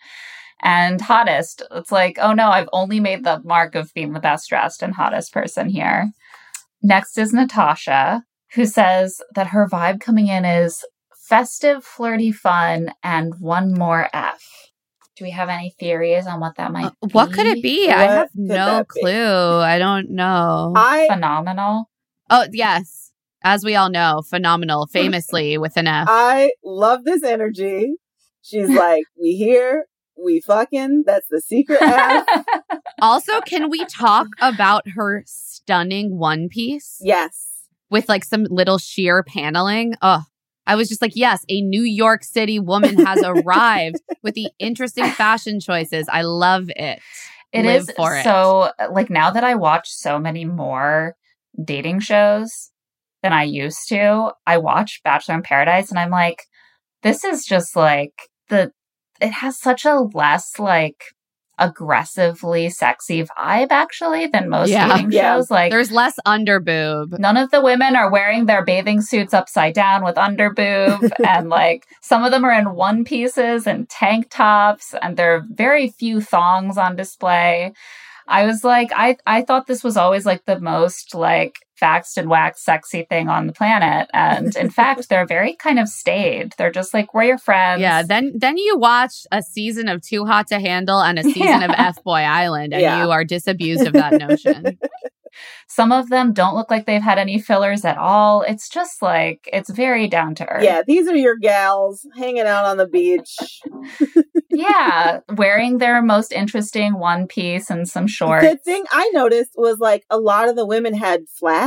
And hottest. It's like, "Oh no, I've only made the mark of being the best dressed and hottest person here." Next is Natasha, who says that her vibe coming in is festive, flirty fun, and one more F. Do we have any theories on what that might Uh, what could it be? I have no that be? clue. I don't know. I Phenomenal. oh, yes. As we all know, phenomenal, famously with an F. I love this energy. She's like, we here, we fucking. That's the secret F. also, can we talk about her stunning one piece yes. With like some little sheer paneling? Oh, I was just like, yes, a New York City woman has arrived with the interesting fashion choices. I love it. It Live is for it. so like now that I watch so many more dating shows than I used to, I watch Bachelor in Paradise and I'm like, this is just like the it has such a less like aggressively sexy vibe actually than most Yeah. dating Yeah. shows. Like There's less underboob. None of the women are wearing their bathing suits upside down with underboob, and like some of them are in one pieces and tank tops, and there are very few thongs on display. I was like, I I thought this was always like the most like waxed and waxed sexy thing on the planet, and in fact, they're very kind of staid. They're just like we're your friends. Yeah, then then you watch a season of Too Hot to Handle and a season of Yeah. F Boy Island, and Yeah. you are disabused of that notion. some of them don't look like they've had any fillers at all. It's just like it's very down to earth. Yeah, these are your gals hanging out on the beach. yeah, wearing their most interesting one piece and some shorts. The thing I noticed was like a lot of the women had flats,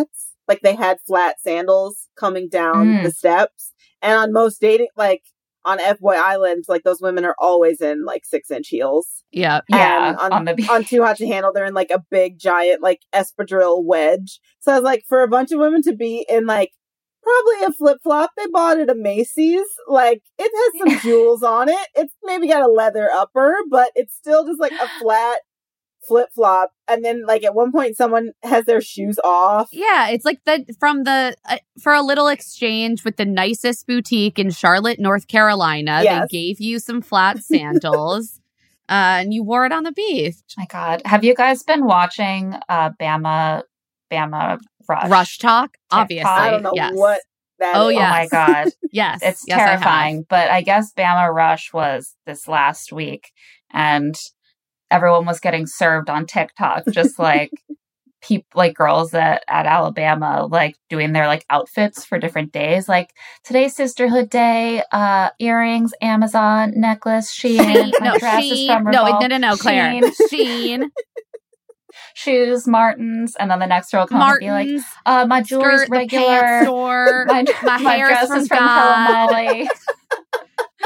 like they had flat sandals coming down Mm. the steps. And on most dating, like on F Boy Island, like those women are always in like six inch heels. Yeah. Yeah, on, on the beach. on Too Hot to Handle, they're in like a big giant like espadrille wedge. So I was like, for a bunch of women to be in like probably a flip flop, they bought it at Macy's. Like it has some jewels on it. It's maybe got a leather upper, but it's still just like a flat flip flop. And then like at one point, someone has their shoes off. Yeah, it's like the from the uh, for a little exchange with the nicest boutique in Charlotte, North Carolina. Yes. They gave you some flat sandals, uh, and you wore it on the beach. My God, have you guys been watching uh, Bama Bama Rush? Rush talk, TikTok. obviously. I don't know yes. what that Oh, is. Oh my God, Yes, it's yes, I have. terrifying. But I guess Bama Rush was this last week, and everyone was getting served on TikTok, just like people, like girls at at Alabama, like doing their like outfits for different days. Like today's Sisterhood Day, uh, earrings, Amazon necklace, Shein. Sheen, no, from no, no, no, no, Claire, Shein. Sheen, shoes, Martins, and then the next girl will come and be like, uh, my jewelry's skirt, the pants regular. store, My, my, my dress is from God, Helen Molly.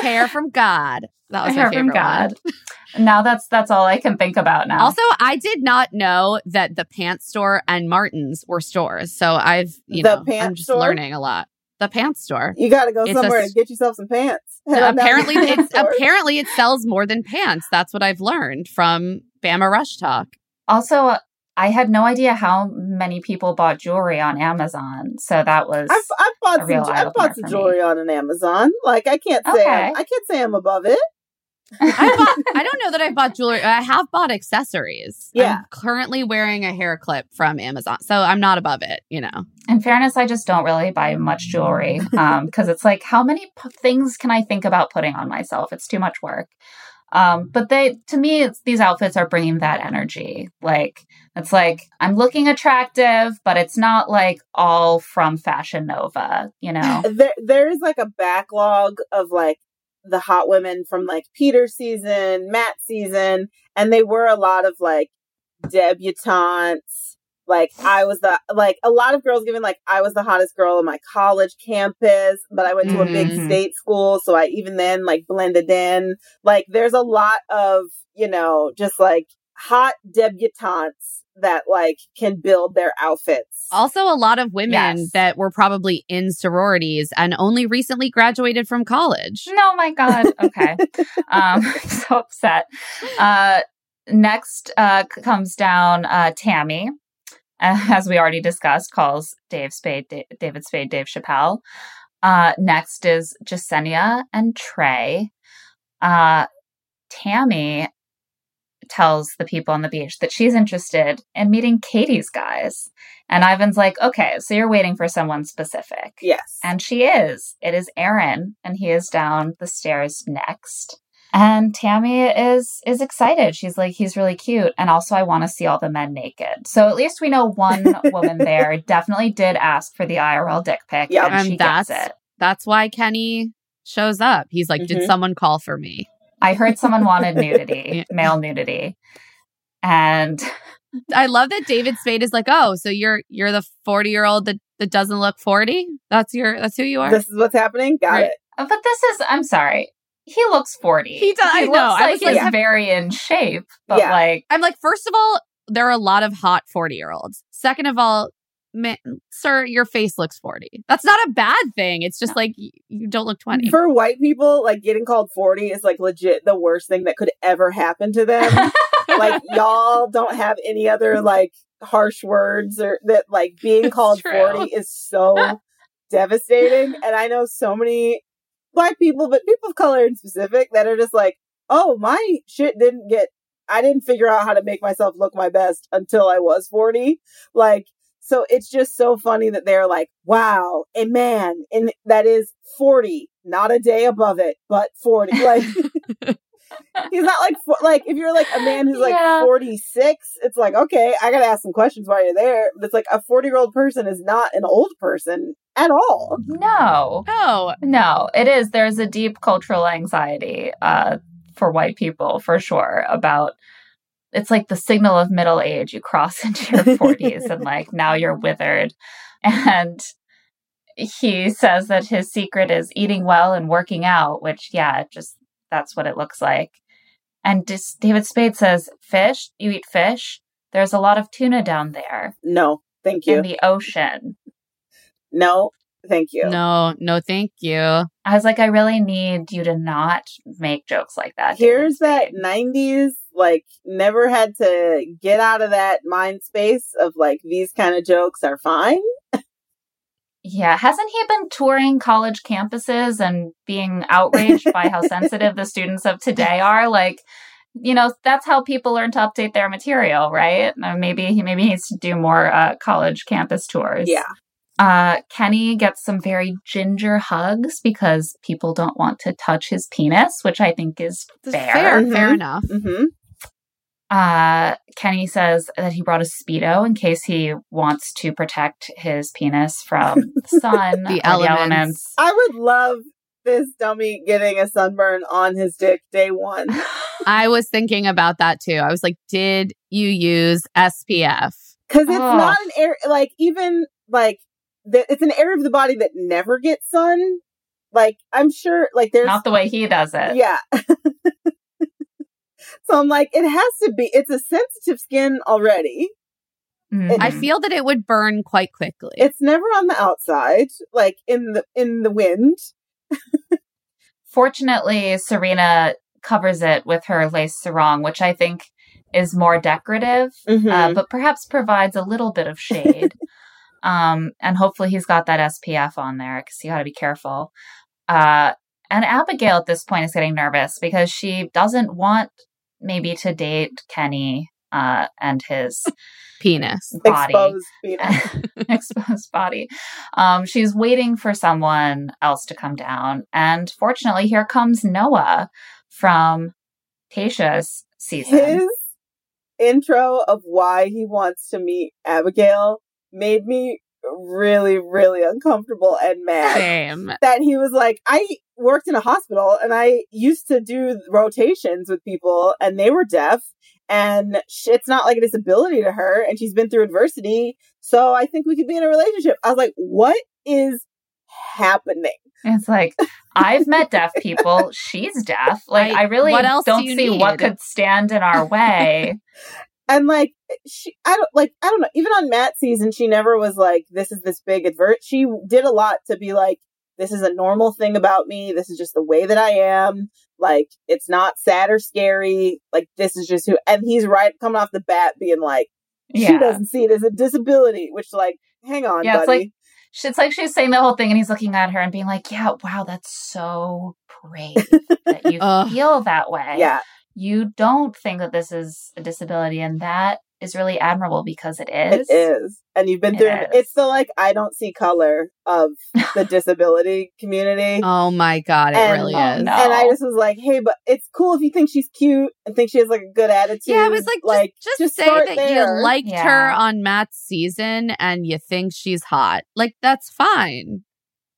Hair from God. That was my hair favorite from God. one. Now that's that's all I can think about now. Also, I did not know that the pants store and Martins were stores. So I've, you The know, I'm just store? learning a lot. The pants store. You got to go It's somewhere s- and get yourself some pants. Head on down to apparently, the it's apparently it sells more than pants. That's what I've learned from Bama RushTok. also, uh, I had no idea how many people bought jewelry on Amazon. So that was I've, I've bought a some. I've bought some for me. jewelry on an Amazon. Like I can't say Okay. I'm, I can't say I'm above it. I, bought, I don't know that I've bought jewelry. I have bought accessories. Yeah. I'm currently wearing a hair clip from Amazon. So I'm not above it, you know. in fairness, I just don't really buy much jewelry um because it's like how many p- things can I think about putting on myself? It's too much work. Um, but they, to me, it's, these outfits are bringing that energy. Like it's like I'm looking attractive, but it's not like all from Fashion Nova, you know. There there's like a backlog of like the hot women from like Peter season, Matt season, and they were a lot of like debutantes. Like I was the like a lot of girls giving like I was the hottest girl on my college campus, but I went to a big Mhm. state school, so I even then like blended in. Like there's a lot of, you know, just like hot debutantes that like can build their outfits. Also, a lot of women Yes. that were probably in sororities and only recently graduated from college. No, my God. Okay. um, so upset. Uh, next uh, comes down uh, Tammy, as we already discussed, calls Dave Spade, Da- David Spade, Dave Chappelle. Uh, next is Jessenia and Trey. Uh, Tammy tells the people on the beach that she's interested in meeting Katie's guys. And Ivan's like, okay, so you're waiting for someone specific. yes. And she is. It is Aaron, and he is down the stairs next. And Tammy is is excited. She's like, he's really cute. And also I want to see all the men naked. So at least we know one woman there definitely did ask for the IRL dick pic. Yep. and she And gets that's- it. That's why Kenny shows up. He's like, Did Mhm. someone call for me? I heard someone wanted nudity, male nudity. And I love that David Spade is like, Oh, so you're you're the 40 year old that, that doesn't look 40? That's your that's who you are? This is what's happening. Got Right. it. but this is I'm sorry. He looks 40. He does- I know. looks I like was he's like- very in shape. But Yeah. like I'm like, first of all, there are a lot of hot 40 year olds. Second of all, man, sir, your face looks 40. That's not a bad thing. It's just like you don't look 20. For white people, like getting called 40 is like legit the worst thing that could ever happen to them. like y'all don't have any other like harsh words or that like being called 40 is so devastating. And I know so many black people, but people of color in specific that are just like, oh, my shit didn't get, I didn't figure out how to make myself look my best until I was 40. Like, so it's just so funny that they're like, wow, a man and that is 40, not a day above it, but 40. Like, he's not like, like, if you're like a man who's like Yeah. 46, it's like, okay, I gotta ask some questions while you're there. But it's like a 40 year old person is not an old person at all. no. no. No, it is. There's a deep cultural anxiety uh, for white people, for sure, about it's like the signal of middle age. You cross into your 40s and like now you're withered. And he says that his secret is eating well and working out, which, yeah, just that's what it looks like. And just, David Spade says, Fish? You eat fish? There's a lot of tuna down there No, thank you. in the ocean. no, thank you. No, no, thank you. I was like, I really need you to not make jokes like that. Here's that 90s, like, never had to get out of that mind space of like, these kind of jokes are fine. Yeah, hasn't he been touring college campuses and being outraged by how sensitive the students of today are? Like, you know, that's how people learn to update their material, right? Uh, maybe he maybe he needs to do more uh, college campus tours. Yeah. Uh, Kenny gets some very ginger hugs because people don't want to touch his penis, which I think is fair. Fair, Mhm. fair enough. hmm Uh, Kenny says that he brought a Speedo in case he wants to protect his penis from the sun, The or elements. I would love this dummy getting a sunburn on his dick day one. I was thinking about that too. I was like, did you use SPF? Because it's Ugh. not an area, like, even like, the, it's an area of the body that never gets sun. Like, I'm sure, like, there's. Not the way he does it. Yeah. so I'm like, it has to be, it's a sensitive skin already. Mhm. I feel that it would burn quite quickly. It's never on the outside, like in the in the wind. Fortunately, Serena covers it with her lace sarong, which I think is more decorative, Mhm. uh, but perhaps provides a little bit of shade. um, and hopefully he's got that SPF on there because you got to be careful. Uh, and Abigail at this point is getting nervous because she doesn't want maybe to date Kenny uh, and his Penis. body. Exposed penis. exposed body. Um, she's waiting for someone else to come down. And fortunately, here comes Noah from Tasha's season. His intro of why he wants to meet Abigail made me really, really uncomfortable and mad. Same. that he was like, I worked in a hospital and I used to do rotations with people and they were deaf and it's not like a disability to her and she's been through adversity. So I think we could be in a relationship. I was like, what is happening? It's like, I've met deaf people. She's deaf. Like, I- I, really what else do don't you see need? what could stand in our way. And like, she, I don't like, I don't know. Even on Matt's season, she never was like, this is this big advert. She did a lot to be like, this is a normal thing about me. This is just the way that I am. Like, it's not sad or scary. Like, this is just who, and he's right coming off the bat being like, she yeah. doesn't see it as a disability, which like, hang on, Yeah, it's buddy. like- It's like she's saying the whole thing, and he's looking at her and being like, Yeah, wow, that's so brave that you Ugh. feel that way. yeah, you don't think that this is a disability and that is really admirable because it is. it is. And you've been It through is. It's the like, I don't see color of the disability community. Oh my god, it And- really Oh, is. no. And I just was like, hey, but it's cool if you think she's cute and think she has like a good attitude. Yeah, I was like, like just, just, say that there. you liked Yeah. her on Matt's season and you think she's hot. Like that's fine.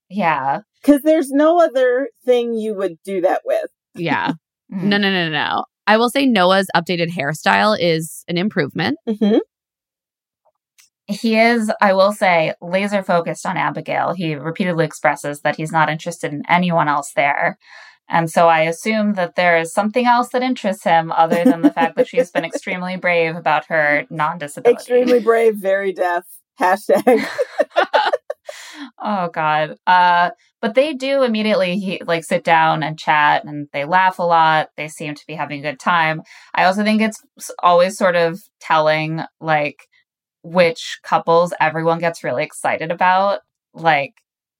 Yeah. because there's no other thing you would do that with. Yeah. Mm. no, no, no, no. I will say Noah's updated hairstyle is an improvement. Mm-hmm. He is, I will say, laser focused on Abigail. He repeatedly expresses that he's not interested in anyone else there. And so I assume that there is something else that interests him other than the fact that she's been extremely brave about her non disability. Extremely brave, very deaf. Hashtag. oh god. Uh but they do immediately he, like sit down and chat and they laugh a lot. They seem to be having a good time. I also think it's always sort of telling like which couples everyone gets really excited about. Like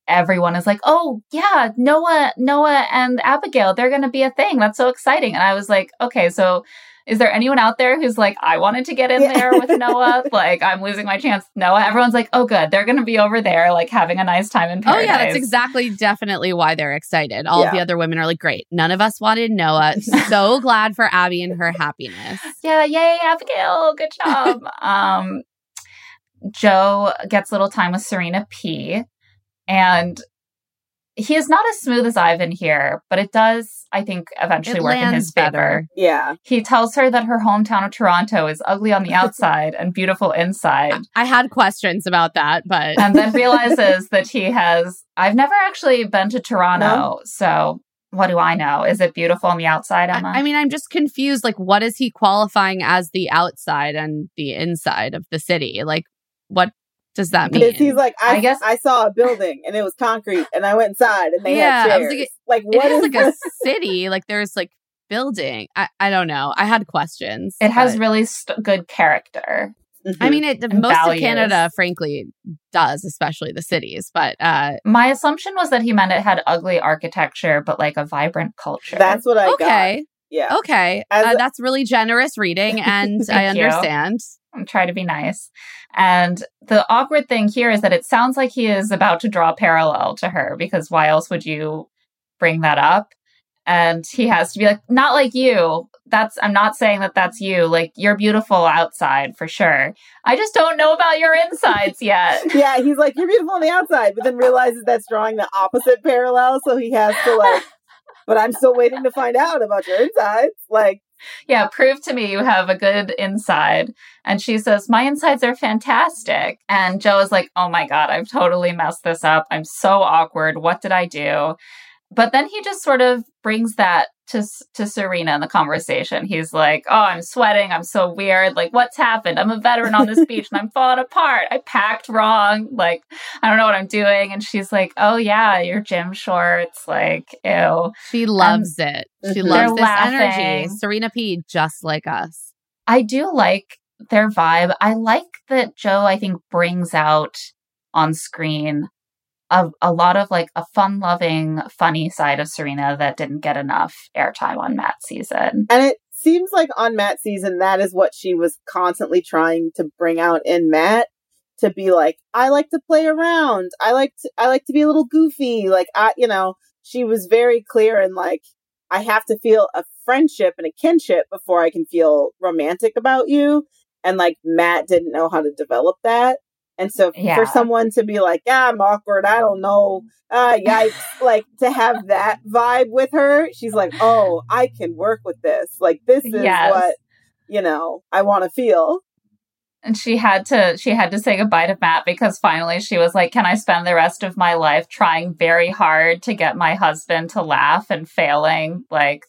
everyone is like oh yeah noah noah and abigail they're gonna be a thing. That's so exciting. And i was like okay so is there anyone out there who's like, I wanted to get in Yeah. there with Noah? like, I'm losing my chance. Noah. Everyone's like, oh, good. They're going to be over there, like having a nice time in Paris. Oh yeah, that's exactly definitely why they're excited. All Yeah. the other women are like, great. None of us wanted Noah. so glad for Abby and her happiness. Yeah, yay, Abigail. Good job. um, Joe gets a little time with Serena P. And he is not as smooth as Ivan here, but it does, I think, eventually It work in his favor. better. Yeah. He tells her that her hometown of Toronto is ugly on the outside and beautiful inside. I had questions about that, but and then realizes that he has I've never actually been to Toronto, so what do I know? Is it beautiful on the outside, Emma? I, I mean, I'm just confused. Like, what is he qualifying as the outside and the inside of the city? Like, what does that mean? Because he's like, I, I guess- I saw a building and it was concrete, and I went inside and they Yeah, had chairs. was like, it what is is like a city. Like, there's like building. I, I don't know. I had questions. it has really st- good character. I mean, it most values. of Canada, frankly, does, especially the cities. But uh, My assumption was that he meant it had ugly architecture, but like a vibrant culture. that's what I got. okay, Yeah. okay, uh, a- that's really generous reading, and I Thank you. understand. I'm to be nice. And the awkward thing here is that it sounds like he is about to draw a parallel to her because why else would you bring that up? And he has to be like, not like you. That's, I'm not saying that that's you. Like, you're beautiful outside for sure. I just don't know about your insides yet. Yeah, he's like, you're beautiful on the outside, but then realizes that's drawing the opposite parallel, so he has to like, but I'm still waiting to find out about your insides. Like, yeah, prove to me you have a good inside. And she says, My insides are fantastic. And Joe is like, Oh my God, I've totally messed this up. I'm so awkward. What did I do? But then he just sort of brings that to to Serena in the conversation. He's like, "Oh, I'm sweating. I'm so weird. Like, what's happened? I'm a veteran on this beach and I'm falling apart. I packed wrong. Like, I don't know what I'm doing." And she's like, "Oh yeah, your gym shorts. Like, ew." She loves it. She Mhm. loves They're this energy. Serena P, just like us. I do like their vibe. I like that Joe, I think, brings out on screen a, a lot of like a fun loving, funny side of Serena that didn't get enough airtime on Matt's season. and it seems like on Matt's season, that is what she was constantly trying to bring out in Matt to be like, I like to play around. I like to, I like to be a little goofy. Like, I, you know, she was very clear and like, I have to feel a friendship and a kinship before I can feel romantic about you. And like Matt didn't know how to develop that. And so Yeah. for someone to be like, yeah, I'm awkward. I don't know. Uh, yikes. like to have that vibe with her, she's like, oh, I can work with this. Like this is Yes. what, you know, I want to feel. And she had to she had to say goodbye to Matt because finally she was like, Can I spend the rest of my life trying very hard to get my husband to laugh and failing? Like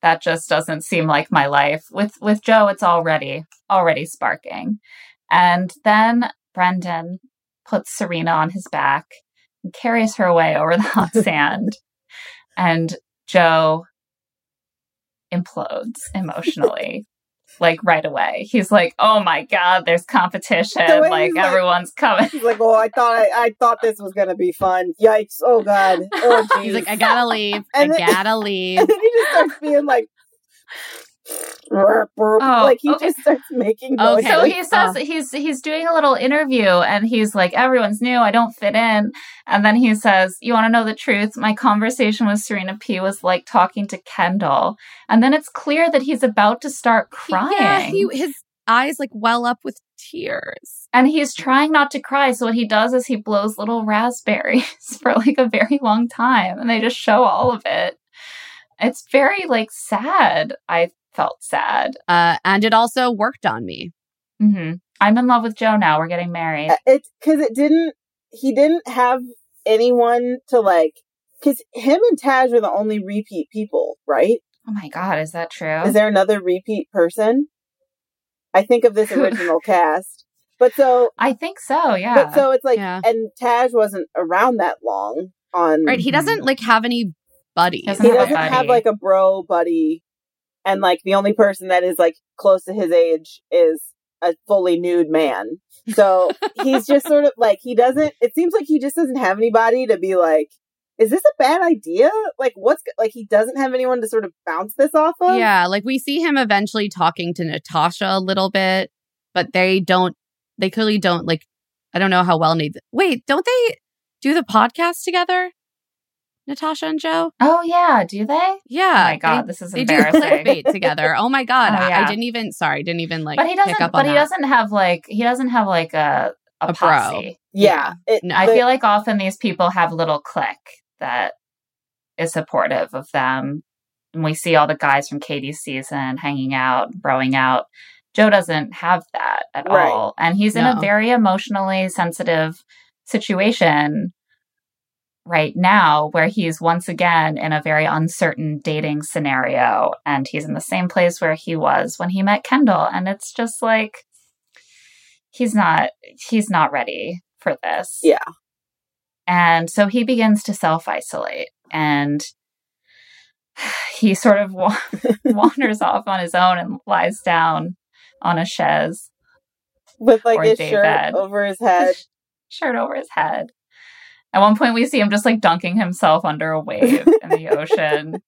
that just doesn't seem like my life. With with Joe, it's already already sparking. And then Brendan puts Serena on his back and carries her away over the hot sand. And Joe implodes emotionally. Like right away. He's like, Oh my god, there's competition. The Like he's like- everyone's coming. She's like, oh, I thought I, I thought this was gonna be fun. Yikes! Oh god! Oh jeez! He's like, I gotta leave. I then- gotta leave. and then he just starts being like, Oh, like he okay. just starts making Okay. So he says Oh. he's he's doing a little interview and he's like, everyone's new, I don't fit in. And then he says, You want to know the truth? My conversation with Serena P was like talking to Kendall. And then it's clear that he's about to start crying. Yeah, he, his eyes like well up with tears. and he's trying not to cry. So what he does is he blows little raspberries for like a very long time. And they just show all of it. It's very like sad. I felt sad. Uh, and it also worked on me. hmm I'm in love with Joe now. We're getting married. it's because it didn't. He didn't have anyone to like. Because him and Taj are the only repeat people, right? Oh my God, is that true? Is there another repeat person? I think of this original cast, but so I think so, yeah. but so it's like, Yeah. and Taj wasn't around that long on. Right? He doesn't like have any buddies. Doesn't he have doesn't have like a bro buddy, and like the only person that is like close to his age is a fully nude man. So he's just sort of like he doesn't. It seems like he just doesn't have anybody to be like. Is this a bad idea? Like, what's like? He doesn't have anyone to sort of bounce this off of. Yeah, like we see him eventually talking to Natasha a little bit, but they don't. They clearly don't like. I don't know how well need. Wait, don't they do the podcast together? Natasha and Joe. oh yeah, do they? Yeah. oh my God, they, this is they do embarrassing. clickbait together. Oh my god, Oh, I, I didn't even. Sorry, didn't even like. but he doesn't. up But he that. doesn't have like he doesn't have like a a, A bro. posse. yeah. It, No. I the- feel like often these people have little clique. that is supportive of them. And we see all the guys from Katie's season hanging out, broing out. Joe doesn't have that at Right. all. And he's in a very emotionally sensitive situation right now where he's once again in a very uncertain dating scenario. And he's in the same place where he was when he met Kendall. And it's just like, he's not, he's not ready for this. Yeah. And so he begins to self isolate and he sort of wa- wanders off on his own and lies down on a chaise, With like his shirt bed. over his head. shirt over his head. At one point, we see him just like dunking himself under a wave in the ocean.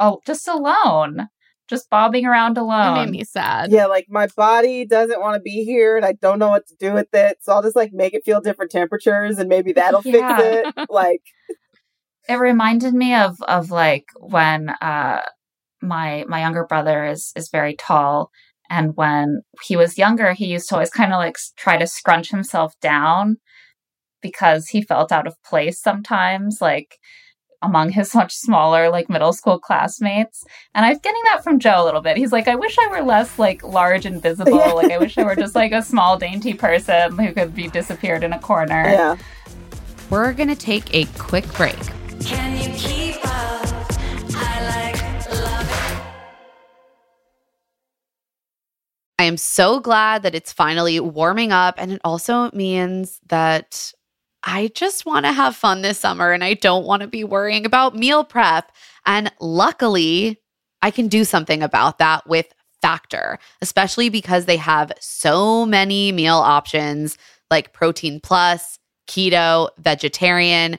Oh, just alone, just bobbing around alone. It alone. made me sad. Yeah, like my body doesn't want to be here and I don't know what to do with it. So I'll just like make it feel different temperatures and maybe that'll Yeah. fix it. Like, it reminded me of of like when uh my my younger brother is is very tall and when he was younger he used to always kind of like try to scrunch himself down because he felt out of place sometimes like among his much smaller like middle school classmates and i'm getting that from joe a little bit he's like i wish i were less like large and visible Yeah. like i wish i were just like a small dainty person who could be disappeared in a corner yeah. We're going to take a quick break. Can you keep up? I like love. I am so glad that it's finally warming up. And it also means that I just want to have fun this summer and I don't want to be worrying about meal prep. And luckily, I can do something about that with Factor, especially because they have so many meal options like protein plus, keto, vegetarian,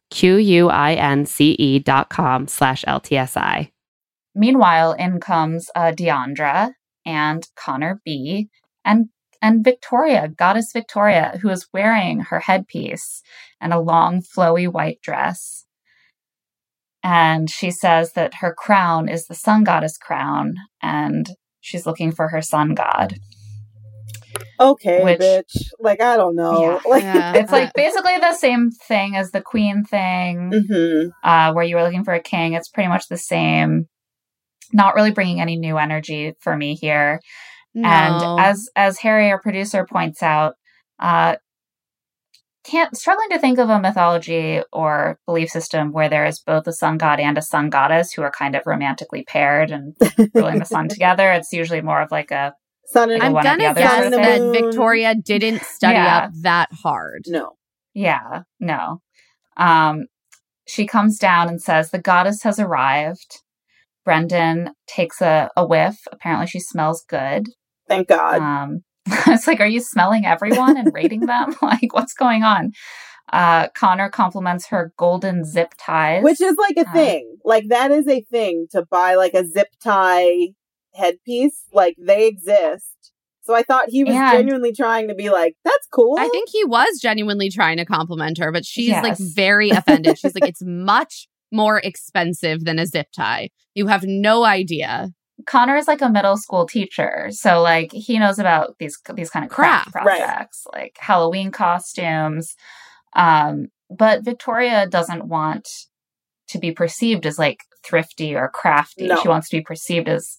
Q-U-I-N-C-E dot com slash LTSI. Meanwhile, in comes uh, Deandra, and Connor B and and Victoria, goddess Victoria, who is wearing her headpiece and a long flowy white dress. And she says that her crown is the sun goddess crown and she's looking for her sun god. Okay, Which- bitch. Like I don't know. Yeah. Like, Yeah. It's like basically the same thing as the queen thing. Mhm. uh, where you were looking for a king. It's pretty much the same. Not really bringing any new energy for me here. No. And as as Harry, our producer, points out, uh, can't struggling to think of a mythology or belief system where there is both a sun god and a sun goddess who are kind of romantically paired and ruling the sun together. It's usually more of like a Sun and Like I'm gonna the guess sort of that. Victoria didn't study Yeah. up that hard. no. yeah, no. Um, she comes down and says the goddess has arrived. Brendan takes a, a whiff. Apparently, she smells good. Thank God. Um, it's like, are you smelling everyone and rating them? like, what's going on? Uh, Connor compliments her golden zip ties. Which is like a Uh, thing. Like that is a thing to buy like a zip tie headpiece. Like they exist. So I thought he was And- genuinely trying to be like, that's cool. I think he was genuinely trying to compliment her, but she's like very offended. She's like, it's much more expensive than a zip tie. You have no idea. Connor is like a middle school teacher, so like he knows about these these kind of craft, Craft, right. projects, like Halloween costumes. Um, but Victoria doesn't want to be perceived as like thrifty or crafty. No. She wants to be perceived as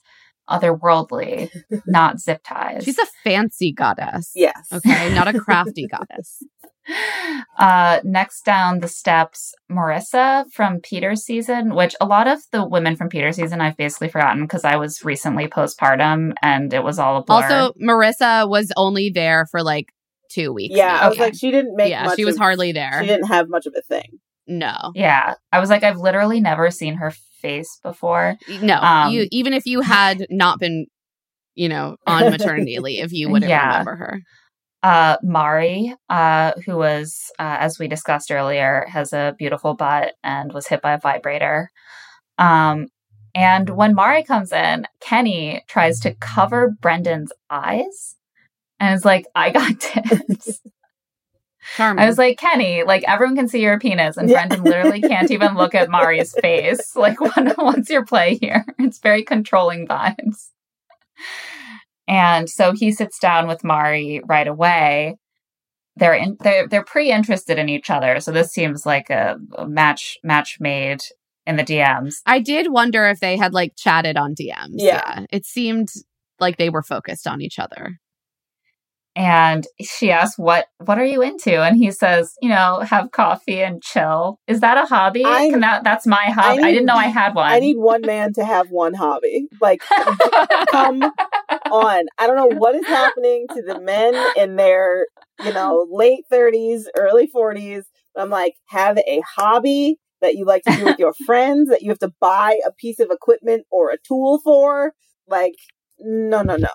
otherworldly, not zip ties. She's a fancy goddess. yes. Okay, not a crafty goddess. Uh, next down the steps, Marissa from Peter's season, which a lot of the women from Peter's season I've basically forgotten because I was recently postpartum and it was all a blur. Also, Marissa was only there for like two weeks. Yeah, I was Okay. like, she didn't make. yeah, much she was of- hardly there. She didn't have much of a thing. No, yeah, I was like, I've literally never seen her face before. no. Um, you even if you had not been, you know, on maternity leave, you wouldn't Yeah. remember her. Uh, Mari, uh, who was, uh, as we discussed earlier, has a beautiful butt and was hit by a vibrator. Um, and when Mari comes in, Kenny tries to cover Brendan's eyes and is like, I got tits. Charming. I was like, Kenny, like everyone can see your penis, and Yeah. Brendan literally can't even look at Mari's face. Like, what, what's your play here? It's very controlling vibes. And so he sits down with Mari right away. They're in, they're they're pretty interested in each other, so this seems like a, a match match made in the DMs. I did wonder if they had like chatted on DMs. Yeah. It seemed like they were focused on each other. And she asks, "What what are you into?" And he says, "You know, have coffee and chill. Is that a hobby? I- Can that that's my hobby. I, need- didn't know I had one. I need one man to have one hobby. Like, come on. I don't know what is happening to the men in their, you know, late 30s, early 40s. I'm like, have a hobby that you like to do with your friends that you have to buy a piece of equipment or a tool for. Like, no, no, no.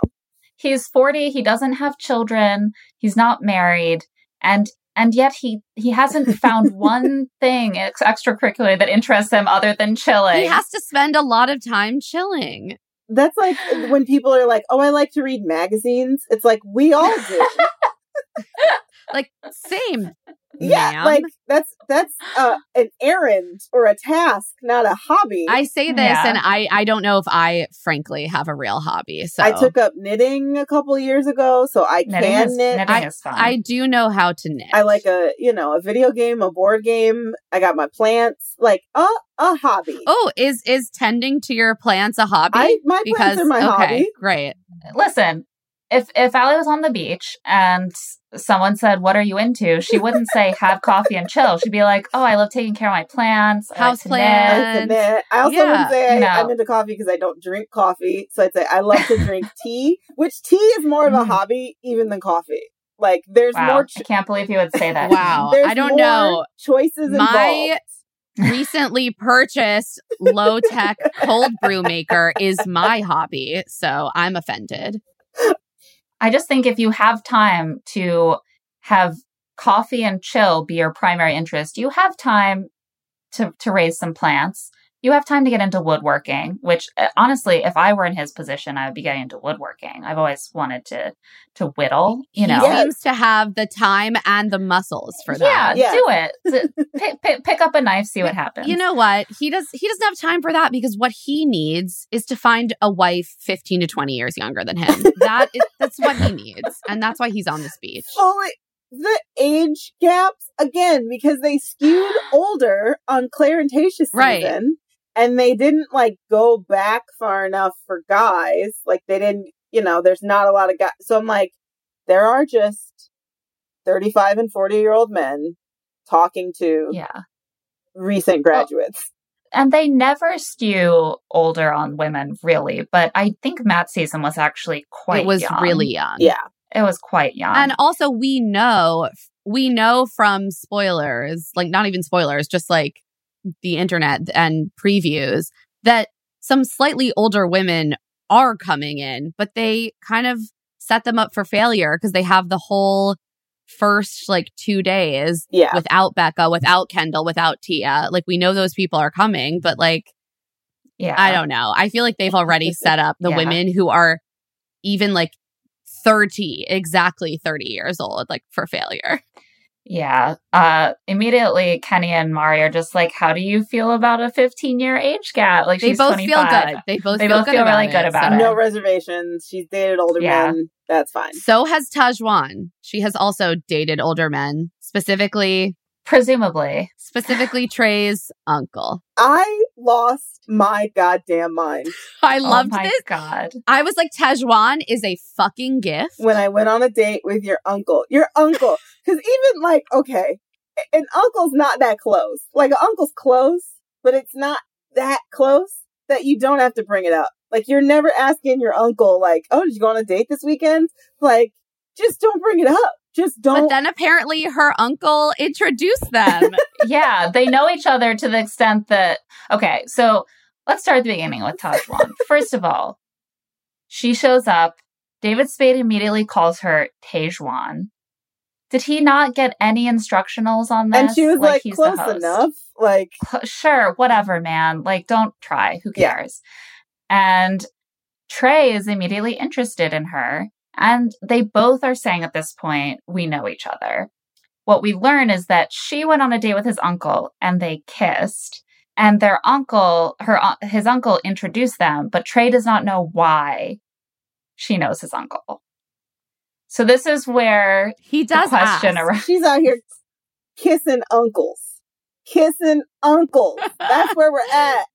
He's 40 he doesn't have children he's not married and and yet he he hasn't found one thing ex- extracurricular that interests him other than chilling He has to spend a lot of time chilling. That's like uh, when people are like, oh, I like to read magazines. It's like, we all do. Like same. Yeah. ma'am. Like, that's, that's uh, an errand or a task, not a hobby. I say this Yeah. and I I don't know if I frankly have a real hobby. So I took up knitting a couple years ago, so I knitting, can is, knit. knitting is fun I do know how to knit. I like a you know a video game, a board game. I got my plants, like a a hobby. Oh, is is tending to your plants a hobby? I my because plants are my okay, hobby. great. listen if if Ali was on the beach and someone said what are you into she wouldn't say have coffee and chill she'd be like oh i love taking care of my plants I like to Houseplant. knit." I like to knit. I also Yeah, wouldn't say I, you know. I'm into coffee because I don't drink coffee. So I'd say I love to drink tea, which tea is more of a Mm. hobby even than coffee. Like there's wow more. i can't believe you would say that Wow. there's I don't more know. choices My involved. recently purchased low tech cold brew maker is my hobby. So I'm offended. I just think if you have time to have coffee and chill be your primary interest, you have time to, to raise some plants. You have time to get into woodworking, which uh, honestly, if I were in his position, I would be getting into woodworking. I've always wanted to to whittle, you know. He seems to have the time and the muscles for that. Yeah. do it. pick, pick, pick up a knife, see what happens. You know what? He does he doesn't have time for that because what he needs is to find a wife 15 to 20 years younger than him. that is that's what he needs. And that's why he's on this beach. Fully the age gaps again because they skewed older on Claire and Tasha's season. Right. And they didn't like go back far enough for guys. Like they didn't, you know, there's not a lot of guys. So I'm like, there are just 35 and 40 year old men talking to Yeah. recent graduates. And they never skew older on women, really. But I think Matt's season was actually quite it was young. really young. yeah. It was quite young. And also we know we know from spoilers, like not even spoilers, just like the internet and previews that some slightly older women are coming in, but they kind of set them up for failure because they have the whole first like 2 days Yeah. without Becca, without Kendall, without Tia. Like we know those people are coming, but like yeah. I don't know. I feel like they've already set up the Yeah. women who are even like 30, exactly 30 years old, like for failure. Yeah. Uh immediately Kenny and Mari are just like, How do you feel about a 15 year age gap? Like They she's both 25. feel good. They both They feel both good feel really it. good about So- it. No reservations. She's dated older Yeah. men. That's fine. So has Tahzjuan. She has also dated older men, specifically Presumably. specifically Trey's uncle. I lost my goddamn mind I loved oh my this. God. I was like, Tahzjuan is a fucking gift. when I went on a date with your uncle. Your uncle. Because even like, okay, an uncle's not that close. Like, an uncle's close, but it's not that close that you don't have to bring it up. Like, you're never asking your uncle, like, oh, did you go on a date this weekend? Like, just don't bring it up. Just don't. But then apparently her uncle introduced them. yeah, they know each other to the extent that okay, so let's start at the beginning with Tahzjuan. First of all, she shows up. David Spade immediately calls her Tejuan. Did he not get any instructionals on this? and she was like, he's close enough. Like, Sure, whatever, man. Like, don't try. Who Yeah. cares? And Trey is immediately interested in her. And they both are saying at this point, we know each other. What we learn is that she went on a date with his uncle and they kissed. And their uncle, her, uh, his uncle introduced them, but Trey does not know why she knows his uncle. So this is where He the does question ask. around. she's out here kissing uncles. Kissing uncles. That's where we're at.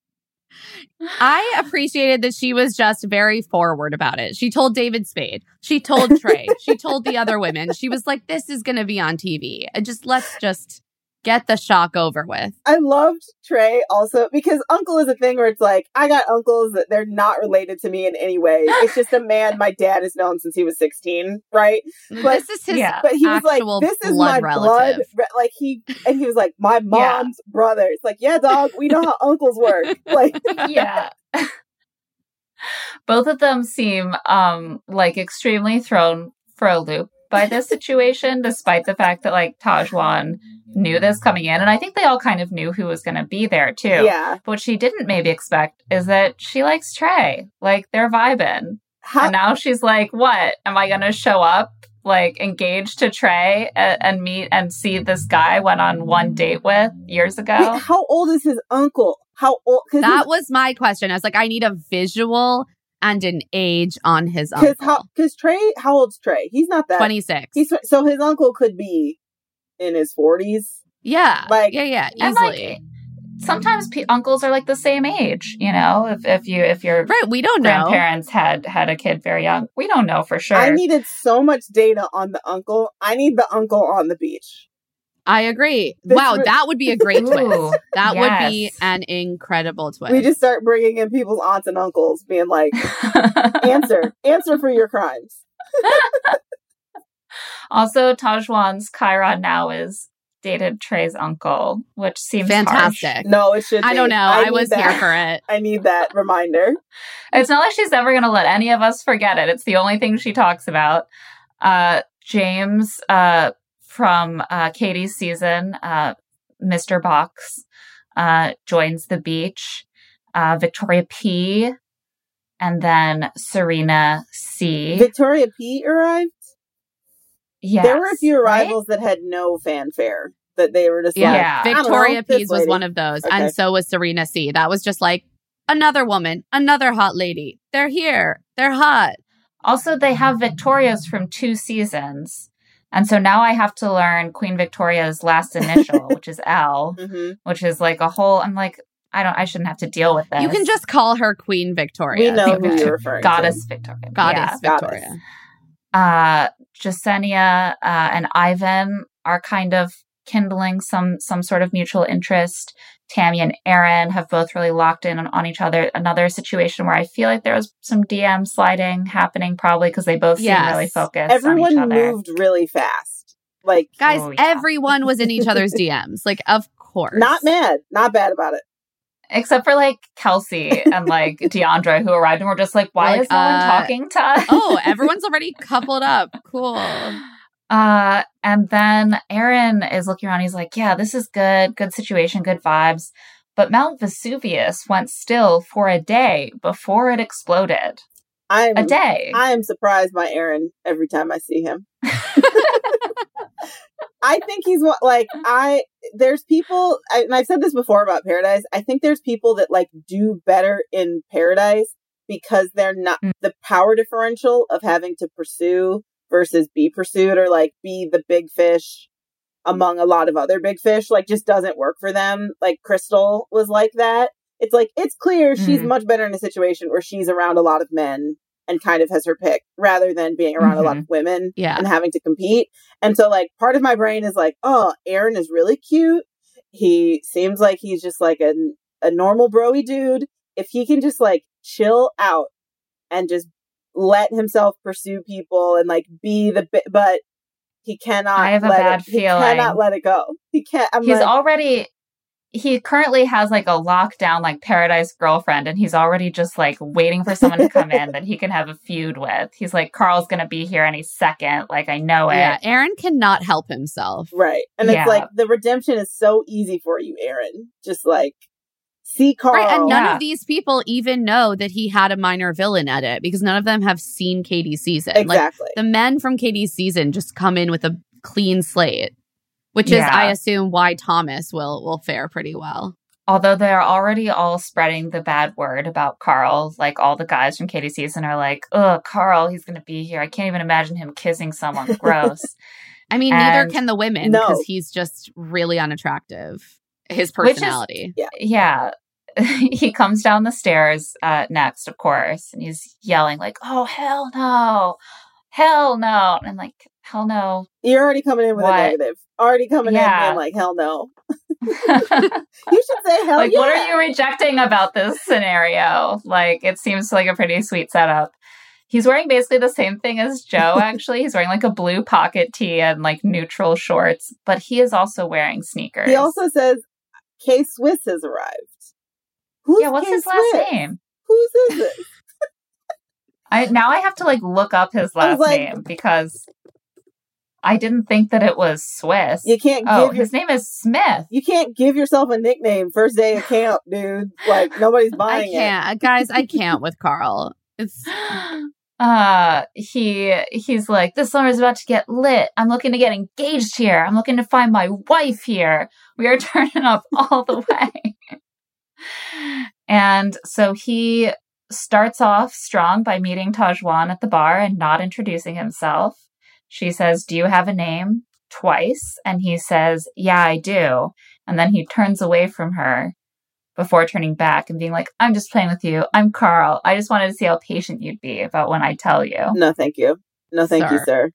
I appreciated that she was just very forward about it. She told David Spade. She told Trey. she told the other women. She was like, this is going to be on TV. And just let's just get the shock over with. I loved Trey also because uncle is a thing where it's like, I got uncles that they're not related to me in any way. It's just a man my dad has known since he was 16, right? But- this is his yeah. But he was like, this is blood my relative. blood. Like he, and he was like, my mom's brother. It's like, yeah, dog, we know how uncles work. Like, yeah. Both of them seem um like extremely thrown for a loop by this situation, despite the fact that like Tahzjuan knew this coming in. And I think they all kind of knew who was gonna be there too. yeah. But what she didn't maybe expect is that she likes Trey. Like they're vibing. How, and now she's like, What? Am I gonna show up? Like engaged to Trey and, and meet and see this guy went on one date with years ago. wait, how old is his uncle? How old? Cause That was my question. I was like, I need a visual and an age on his because uncle. how because Trey, how old's Trey? He's not that. 26. He's so his uncle could be in his forties. yeah. like- yeah, yeah. And, like, Easily. sometimes pe uncles are like the same age you know if, if you if your right. We don't know. grandparents had had a kid very young we don't know for sure I needed so much data on the uncle. I need the uncle on the beach. I agree. This wow. would- that would be a great twist. Ooh, That would be an incredible twist. We just start bringing in people's aunts and uncles, being like, "Answer, answer for your crimes." also tahzjuan's chiron now is dated trey's uncle which seems harsh. fantastic. No, it should. I be. I don't know. I, need was that. here for it. I need that reminder. it's not like she's ever going to let any of us forget it it's the only thing she talks about uh james uh from uh katie's season uh mr box uh joins the beach uh, Victoria P, and then Serena C. Victoria P arrived. Yes, there were a few right? arrivals that had no fanfare. That they were just Yeah. like, Yeah. I don't know, Victoria P was lady. one of those. Okay. And so was Serena C. That was just like another woman, another hot lady. They're here. They're hot. Also, they have Victorias from two seasons. And so now I have to learn Queen Victoria's last initial, which is L, Mhm. which is like a whole. I'm like, I don't. I shouldn't have to deal with this. You can just call her Queen Victoria. We know who you're referring goddess Victoria, Goddess Yeah. Victoria. Uh, Jessenia uh, and Ivan are kind of kindling some some sort of mutual interest. Tammy and Aaron have both really locked in on, on each other. Another situation where I feel like there was some DM sliding happening, probably because they both Yes. seem really focused. Everyone on each other. moved really fast. Like, Guys, Oh, yeah. everyone was in each other's DMs. Like, of course. not mad, not bad about it. except for like Kelsey and like Deandra who arrived and were just like, why Like, is no one uh, talking to us? Oh, everyone's already coupled up. Cool. Uh, and then Aaron is looking around. He's like, yeah, this is good. Good situation, good vibes. But Mount Vesuvius went still for a day before it exploded. I'm A day. I am surprised by Aaron every time I see him. I think he's like I. There's people, I, and I've said this before about Paradise. I think there's people that like do better in Paradise because they're not Mm. the power differential of having to pursue versus be pursued or like be the big fish among a lot of other big fish. Like just doesn't work for them. Like Crystal was like that. It's like it's clear she's Mhm. much better in a situation where she's around a lot of men and kind of has her pick rather than being around a lot of women Yeah. and having to compete. And so like part of my brain is like, oh, Aaron is really cute. He seems like he's just like a a normal broy dude. If he can just like chill out and just let himself pursue people and like be the bi- but he cannot I have a let bad it, he feeling. cannot let it go. He can't I'm he's like, already, he currently has like a lockdown, like paradise girlfriend, and he's already just like waiting for someone to come in that he can have a feud with. He's like, Carl's going to be here any second. Like, I know it. Yeah. Aaron cannot help himself. right. And Yeah. it's like the redemption is so easy for you, Aaron. Just like see Carl. Right. And none Yeah. of these people even know that he had a minor villain edit because none of them have seen Katie's season. Like exactly. the men from Katie's season just come in with a clean slate, which is, I assume, why Thomas will will fare pretty well. Although they're already all spreading the bad word about Carl, like all the guys from Katie season are like, "Oh, Carl, he's going to be here. I can't even imagine him kissing someone. Gross." I mean, And- neither can the women No. because he's just really unattractive. His Which is- personality. yeah, he comes down the stairs uh, next, of course, and he's yelling like, "Oh, hell no, hell no!" And I'm like, "Hell no." You're already coming in with What? a negative. Already coming in Yeah. being like, hell no. You should say hell no. like, yeah. what are you rejecting about this scenario? Like, it seems like a pretty sweet setup. He's wearing basically the same thing as Joe, actually. He's wearing like a blue pocket tee and like neutral shorts, but he is also wearing sneakers. He also says K Swiss has arrived. Who's yeah, what's K his last Swiss? name? Whose is it? I now I have to like look up his last like- name because I didn't think that it was Swiss. You can't oh, your, his name is Smith. you can't give yourself a nickname first day of camp, dude. Like nobody's buying it. can't, guys. I can't with Carl. It's uh he he's like this summer is about to get lit i'm looking to get engaged here i'm looking to find my wife here we are turning up all the way and so he starts off strong by meeting tahzjuan at the bar and not introducing himself she says do you have a name twice and he says yeah i do and then he turns away from her before turning back and being like, I'm just playing with you. I'm Carl. I just wanted to see how patient you'd be about when I tell you. No, thank you. No, thank you, Sir.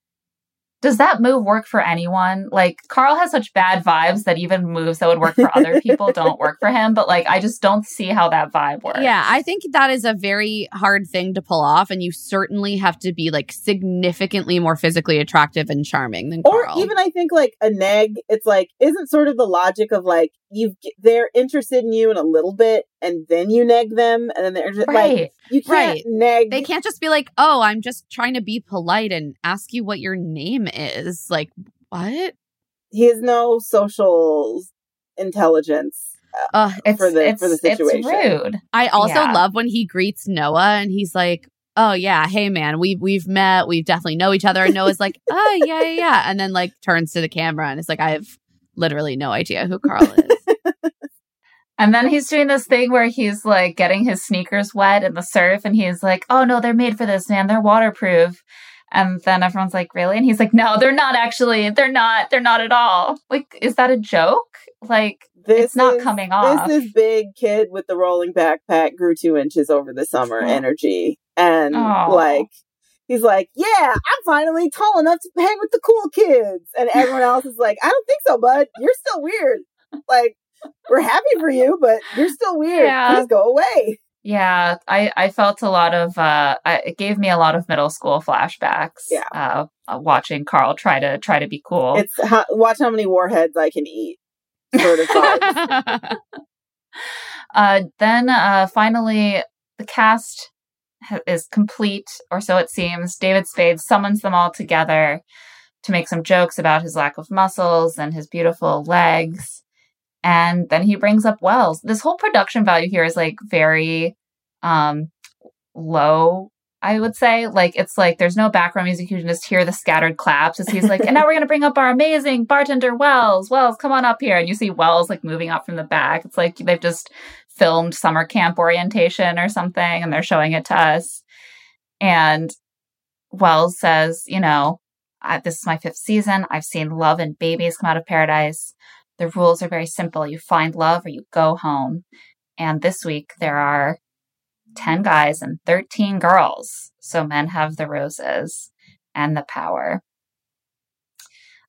Sir. Does that move work for anyone? Like, Carl has such bad vibes that even moves that would work for other people don't work for him. But, like, I just don't see how that vibe works. Yeah, I think that is a very hard thing to pull off, and you certainly have to be like significantly more physically attractive and charming than Or Carl. even I think like a neg, it's like isn't sort of the logic of like you've they're interested in you in a little bit and then you neg them and then they're just like you can't Right. neg they can't just be like, "Oh, I'm just trying to be polite and ask you what your name is." Like, what? he has no social intelligence. Uh, It's For the- it's, for the it's situation. rude. I also Yeah. love when he greets Noah and he's like, "Oh yeah, hey man, we've we've met, we've definitely know each other." And Noah's like, "Oh yeah, yeah, yeah," and then like turns to the camera and is like, "I have literally no idea who Carl is." And then he's doing this thing where he's like getting his sneakers wet in the surf and he's like, "Oh no, they're made for this, man. They're waterproof." And then everyone's like, "Really?" And he's like, "No, they're not actually. They're not. They're not at all." Like, is that a joke? Like, This it's not is- coming off. This is big kid with the rolling backpack grew two inches over the summer Oh. energy. And Aw. like, he's like, yeah, I'm finally tall enough to hang with the cool kids. And everyone else is like, I don't think so, bud. You're still weird. Like, we're happy for you, but you're still weird. Yeah. Please go away. Yeah, I, I felt a lot of uh I, it gave me a lot of middle school flashbacks. Yeah. Uh, uh, watching Carl try to try to be cool. It's how, watch how many warheads I can eat. Sort of uh then uh finally the cast ha- is complete or so it seems. David Spade summons them all together to make some jokes about his lack of muscles and his beautiful legs. And then he brings up Wells. This whole production value here is like very um low I would say like it's like there's no background music. You can just hear the scattered claps as he's like, and now we're gonna bring up our amazing bartender Wells. Wells, come on up here. And you see Wells like moving up from the back. It's like they've just filmed summer camp orientation or something, and they're showing it to us. And Wells says, you know, this is my fifth season. I've seen love and babies come out of paradise. The rules are very simple. You find love or you go home. And this week there are 10 guys and 13 girls. So men have the roses and the power.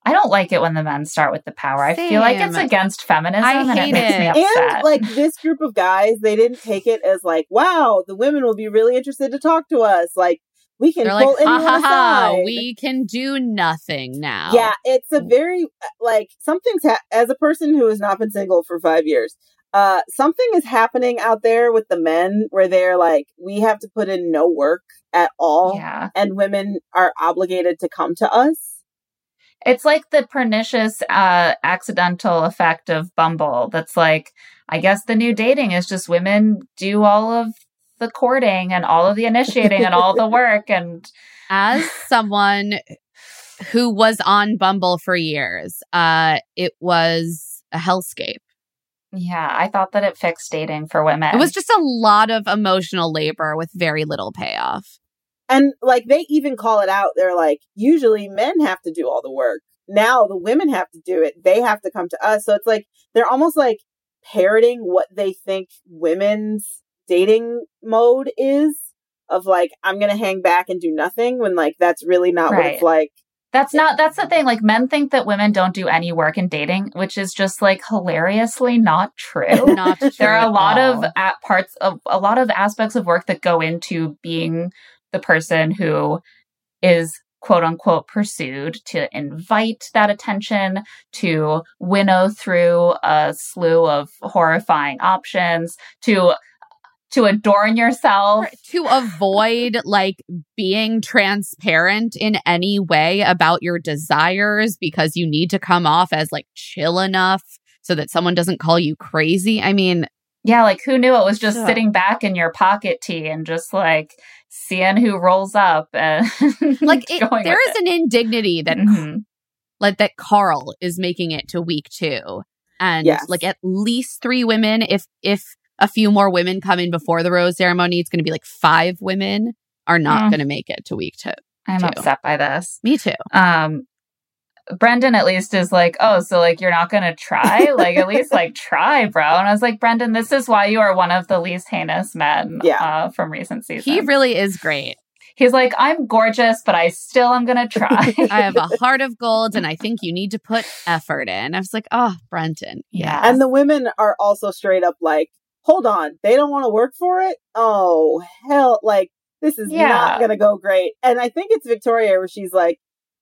I don't like it when the men start with the power. I feel like it's against feminism I and hate it makes it. me upset. And like this group of guys, they didn't take it as like, wow, the women will be really interested to talk to us. Like we can They're pull ha anyone ha ha, aside. we can do nothing now. Yeah, it's a very like something's ha- as a person who has not been single for five years. Uh, something is happening out there with the men where they're like, we have to put in no work at all, yeah. and women are obligated to come to us. It's like the pernicious uh accidental effect of Bumble. That's like I guess the new dating is just women do all of the courting and all of the initiating and all the work and As someone who was on Bumble for years, uh, it was a hellscape. yeah, I thought that it fixed dating for women. It was just a lot of emotional labor with very little payoff. And like they even call it out. They're like, usually men have to do all the work. Now the women have to do it. They have to come to us. So it's like they're almost like parroting what they think women's dating mode is of like, I'm going to hang back and do nothing when like that's really not what it's like. That's not that's the thing. Like men think that women don't do any work in dating, which is just like hilariously not true. Not true there are a lot all. of at parts of a lot of aspects of work that go into being the person who is quote unquote pursued to invite that attention to winnow through a slew of horrifying options to to adorn yourself to avoid like being transparent in any way about your desires because you need to come off as like chill enough so that someone doesn't call you crazy. I mean, Yeah, like who knew it was just Yeah. sitting back in your pocket tee and just like seeing who rolls up and like it, going there with is an indignity that Mhm. like that Carl is making it to week 2 and Yes. like at least 3 women if if a few more women come in before the rose ceremony it's going to be like 5 women are not Mm. going to make it to week 2. I'm Too. upset by this. Me too. Um Brendan at least is like, oh, so like you're not gonna try? like at least like try, bro. And I was like, Brendan, this is why you are one of the least heinous men Yeah. uh, from recent seasons. He really is great. He's like, I'm gorgeous, but I still am gonna try. I have a heart of gold and I think you need to put effort in. I was like, oh, Brenton. Yeah. And the women are also straight up like, hold on, they don't want to work for it? Oh, hell, like, this is Yeah. not going to go great. And I think it's Victoria where she's like,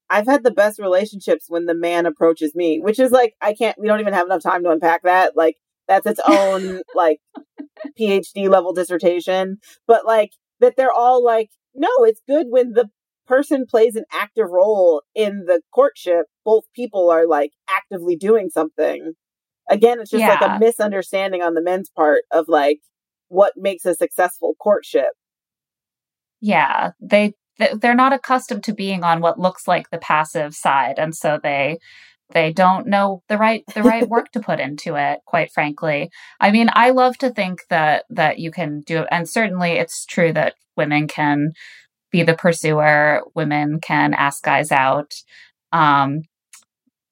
I've had the best relationships when the man approaches me, which is like, I can't, we don't even have enough time to unpack that. Like, that's its own, like, PhD level dissertation. But like, that they're all like, no, it's good when the person plays an active role in the courtship. Both people are like actively doing something. Again, it's just like a misunderstanding on the men's part of like what makes a successful courtship. yeah they they're not accustomed to being on what looks like the passive side and so they they don't know the right the right work to put into it quite frankly i mean i love to think that that you can do it and certainly it's true that women can be the pursuer women can ask guys out um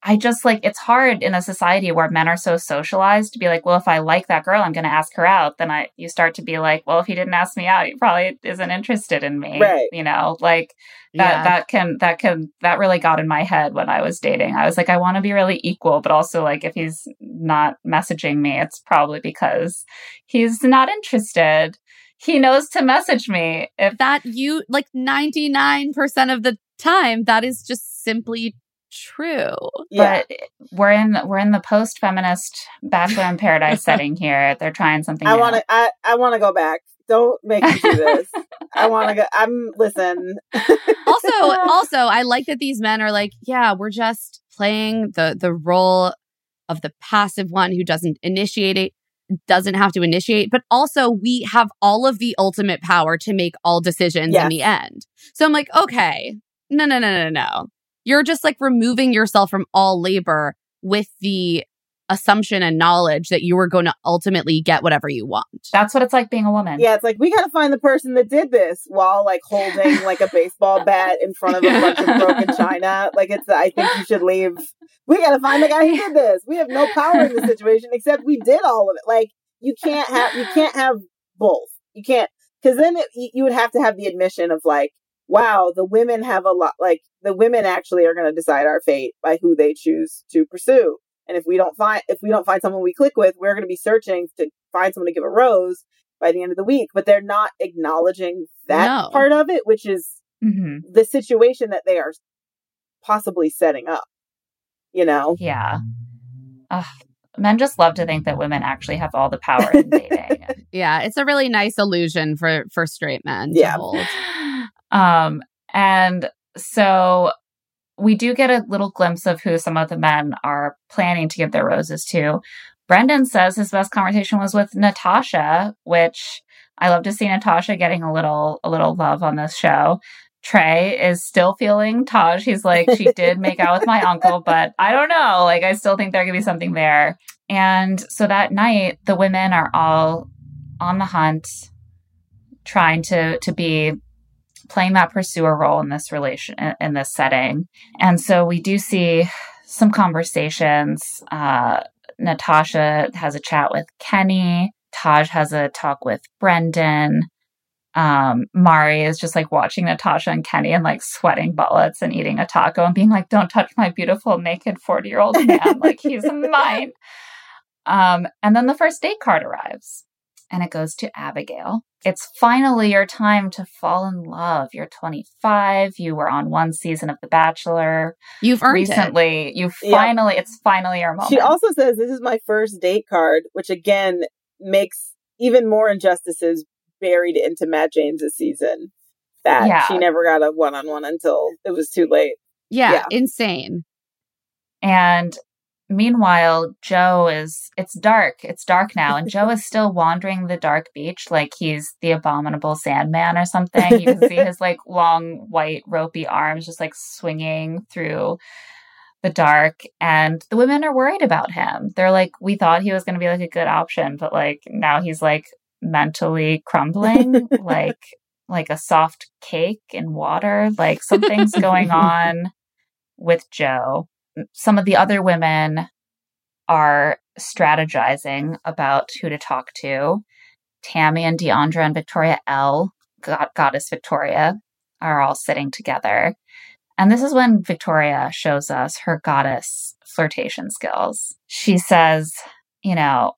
I just like it's hard in a society where men are so socialized to be like, well, if I like that girl, I'm going to ask her out. Then I you start to be like, well, if he didn't ask me out, he probably isn't interested in me. Right. You know, like that Yeah. that can that can that really got in my head when I was dating. I was like, I want to be really equal, but also like if he's not messaging me, it's probably because he's not interested. He knows to message me if that you like 99% of the time that is just simply true. Yeah. but we're in we're in the post feminist bachelor in paradise setting here. They're trying something. I want to. I, I want to go back. Don't make me do this. I want to go. I'm listen. Also, also I like that these men are like, yeah, we're just playing the the role of the passive one who doesn't initiate it doesn't have to initiate, but also we have all of the ultimate power to make all decisions Yes. in the end. So I'm like, okay, no, no, no, no, no. You're just like removing yourself from all labor with the assumption and knowledge that you are going to ultimately get whatever you want. That's what it's like being a woman. Yeah, it's like we got to find the person that did this while like holding like a baseball bat in front of a bunch of broken china. Like it's. I think you should leave. We got to find the guy who did this. We have no power in the situation except we did all of it. Like you can't have. You can't have both. You can't because then it, you you would have to have the admission of like, wow, the women have a lot. Like the women actually are going to decide our fate by who they choose to pursue. And if we don't find if we don't find someone we click with, we're going to be searching to find someone to give a rose by the end of the week. But they're not acknowledging that No. part of it, which is hmm the situation that they are possibly setting up. You know, Yeah. Ugh. Men just love to think that women actually have all the power in dating. Yeah, it's a really nice illusion for for straight men Yeah. to hold. Um, and so we do get a little glimpse of who some of the men are planning to give their roses to. Brendan says his best conversation was with Natasha, which I love to see Natasha getting a little a little love on this show. Trey is still feeling Taj. He's like, she did make out with my uncle, but I don't know. Like, I still think there could be something there. And so that night, the women are all on the hunt, trying to to be playing that pursuer role in this relation in this setting. And so we do see some conversations. Uh, Natasha has a chat with Kenny. Taj has a talk with Brendan. Um, Mari is just like watching Natasha and Kenny and like sweating bullets and eating a taco and being like, "Don't touch my beautiful naked forty year old man! like he's mine." Um, and then the first date card arrives, and it goes to Abigail. It's finally your time to fall in love. You're 25. You were on one season of The Bachelor You've earned it. recently. You Yeah. finally, it's finally your moment. she also says this is my first date card, which again makes even more injustices buried into Matt James's season. That Yeah. she never got a one on one until it was too late. Yeah, Yeah. insane. And meanwhile, Joe is, it's dark. It's dark now. And Joe is still wandering the dark beach like he's the abominable Sandman or something. You can see his like long, white, ropey arms just like swinging through the dark. And the women are worried about him. They're like, we thought he was going to be like a good option, but like now he's like mentally crumbling, like, like a soft cake in water. Like something's going on with Joe some of the other women are strategizing about who to talk to. Tammy and Deandra and Victoria L, God- Goddess Victoria, are all sitting together. And this is when Victoria shows us her goddess flirtation skills. She says, you know,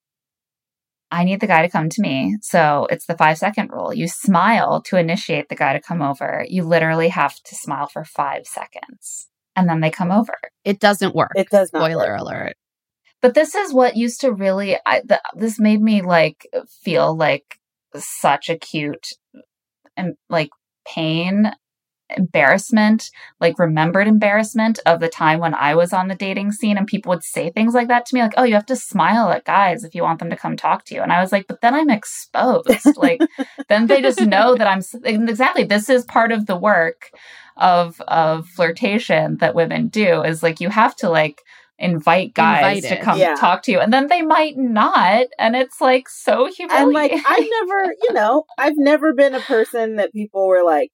I need the guy to come to me. So it's the five second rule. You smile to initiate the guy to come over. You literally have to smile for five seconds and then they come over. It doesn't work. It does not Spoiler work. alert. But this is what used to really, I, th- this made me like feel like such acute and like pain embarrassment, like remembered embarrassment of the time when I was on the dating scene and people would say things like that to me, like, oh, you have to smile at guys if you want them to come talk to you. And I was like, but then I'm exposed. like, then they just know that I'm exactly this is part of the work of of flirtation that women do is like you have to like invite guys to come Yeah. talk to you and then they might not and it's like so humiliating. and like I've never, you know, I've never been a person that people were like.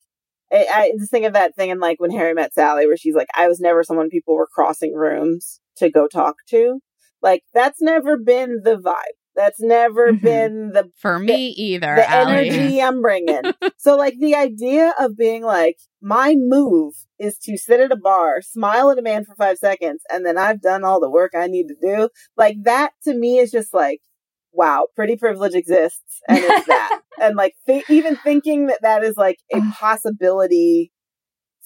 I, I just think of that thing in like when Harry met Sally, where she's like, I was never someone people were crossing rooms to go talk to. Like that's never been the vibe. That's never Mhm. been the For me either. the Ali. energy I'm bringing. so like the idea of being like, my move is to sit at a bar, smile at a man for five seconds, and then I've done all the work I need to do. Like that to me is just like, wow, pretty privilege exists, and it's that. and like th- even thinking that that is like a possibility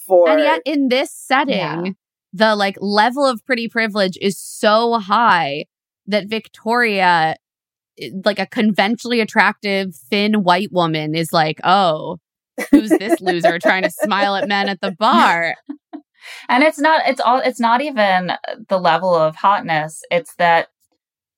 for And yet in this setting, Yeah. the like level of pretty privilege is so high that Victoria like a conventionally attractive thin white woman is like, "Oh, who's this loser trying to smile at men at the bar?" and it's not it's all it's not even the level of hotness it's that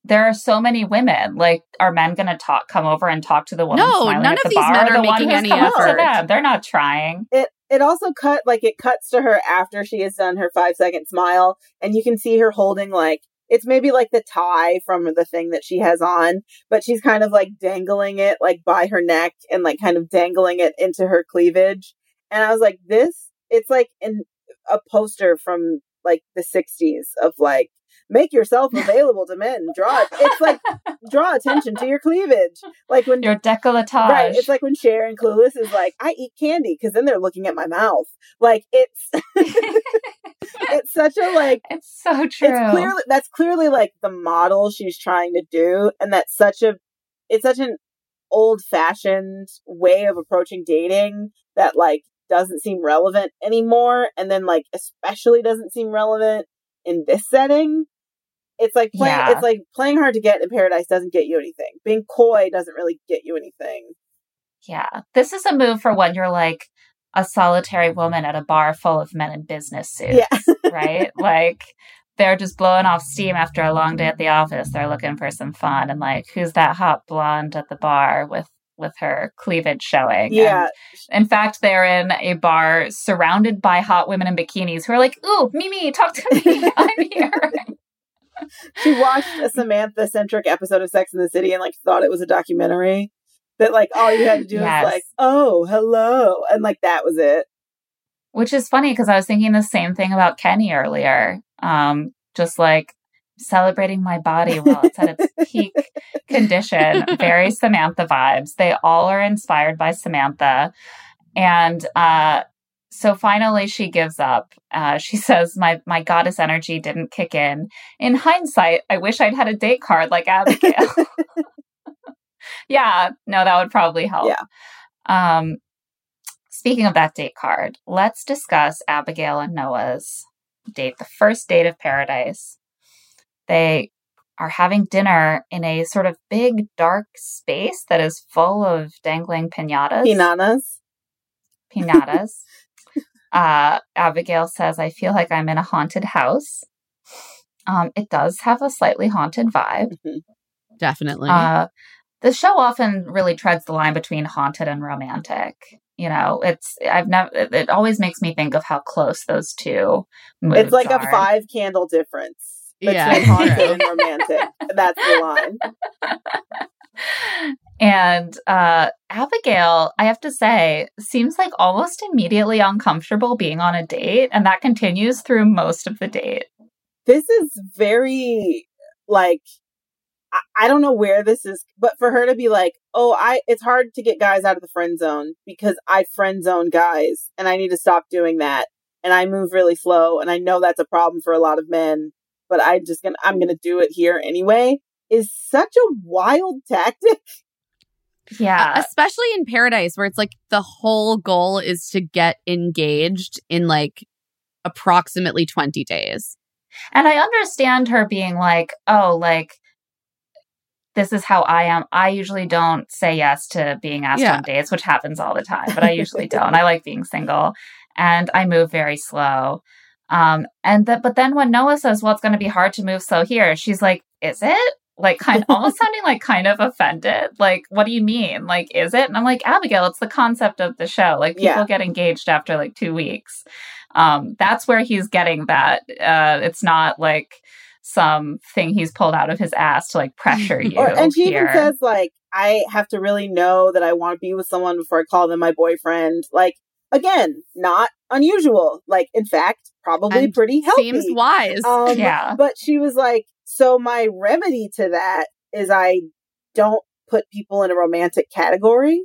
there are so many women. Like are men gonna talk come over and talk to the woman No, none at of the these bar, men are the one making who's any to effort. them. They're not trying. It it also cut like it cuts to her after she has done her five second smile and you can see her holding like it's maybe like the tie from the thing that she has on but she's kind of like dangling it like by her neck and like kind of dangling it into her cleavage. And i was like this it's like in a poster from like the 60s of like make yourself available to men draw it's like draw attention to your cleavage like when your decolletage Right. It's like when Cher in Clueless is like, I eat candy because then they're looking at my mouth. Like it's it's such a like it's so true it's clearly that's clearly like the model she's trying to do, and that's such a it's such an old fashioned way of approaching dating that like doesn't seem relevant anymore, and then like especially doesn't seem relevant in this setting. It's like playing. Yeah. It's like playing hard to get in paradise doesn't get you anything. Being coy doesn't really get you anything. Yeah. This is a move for when you're like a solitary woman at a bar full of men in business suits, Yeah. right? Like they're just blowing off steam after a long day at the office. They're looking for some fun and like who's that hot blonde at the bar with with her cleavage showing. Yeah. And, in fact, they're in a bar surrounded by hot women in bikinis who are like, "Ooh, Mimi, talk to me. I'm here." she watched a Samantha centric episode of Sex in the City and like thought it was a documentary. That like all you had to do Yes. was like, oh, hello, and like that was it. Which is funny because I was thinking the same thing about Kenny earlier. Um, just like celebrating my body while it's at its peak condition. Very Samantha vibes. They all are inspired by Samantha. And uh, so finally she gives up. Uh, she says, my, my goddess energy didn't kick in. In hindsight, I wish I'd had a date card like Abigail. yeah, no, that would probably help. Yeah. Um, speaking of that date card, let's discuss Abigail and Noah's date, the first date of paradise. They are having dinner in a sort of big dark space that is full of dangling pinatas. Pinanas. Pinatas. uh, Abigail says, I feel like I'm in a haunted house. Um, it does have a slightly haunted vibe. Definitely. Uh, the show often really treads the line between haunted and romantic. You know, it's I've never. It, it always makes me think of how close those two. Moods It's like a five candle difference between Yeah, haunted and romantic. That's the line. And uh, Abigail, I have to say, seems like almost immediately uncomfortable being on a date, and that continues through most of the date. This is very like I, I don't know where this is, but for her to be like, "Oh, I it's hard to get guys out of the friend zone because I friend zone guys, and I need to stop doing that, and I move really slow, and I know that's a problem for a lot of men, but I'm just gonna I'm gonna do it here anyway." Is such a wild tactic. Yeah. Uh, especially in paradise where it's like the whole goal is to get engaged in like approximately 20 days And I understand her being like, oh, like, this is how I am. I usually don't say yes to being asked Yeah. on dates, which happens all the time, but I usually don't. I like being single. and I move very slow. Um, and that, but then when Noah says, well, it's going to be hard to move slow here, she's like, is it? Like, kind almost sounding like kind of offended. Like, what do you mean? Like, is it? And I'm like, Abigail, it's the concept of the show. Like, people Yeah. get engaged after like two weeks. Um, that's where he's getting that. Uh, it's not like some thing he's pulled out of his ass to like pressure you. Or, and she here. even says like, I have to really know that I want to be with someone before I call them my boyfriend. Like, again, not unusual. Like, in fact, probably And pretty healthy. Seems wise. Um, Yeah. But she was like, so my remedy to that is I don't put people in a romantic category.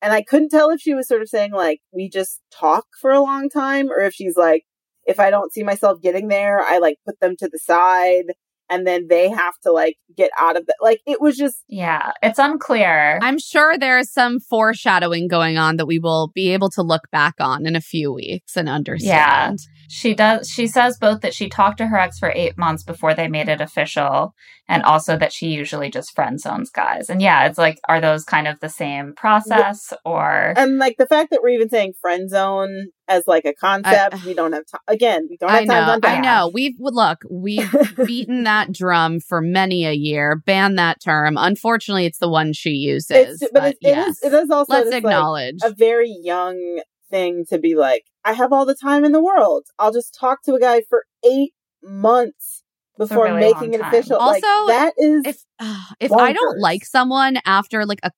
And I couldn't tell if she was sort of saying like, we just talk for a long time, or if she's like, if I don't see myself getting there, I like put them to the side and then they have to like get out of the, like, it was just, yeah, it's unclear. I'm sure there is some foreshadowing going on that we will be able to look back on in a few weeks and understand. She does. She says both that she talked to her ex for eight months before they made it official, and also that she usually just friend zones guys. And yeah, it's like, are those kind of the same process, or and like the fact that we're even saying friend zone as like a concept, we don't have time. Again, we don't have I time know. to I know. We've look. We've beaten that drum for many a year. Banned that term. Unfortunately, it's the one she uses. It's, but, it, it yes. is, it is also Let's just, like, acknowledge. a very young thing to be like, I have all the time in the world. I'll just talk to a guy for eight months before really making it official. like, Also, that is if if I don't like someone after like a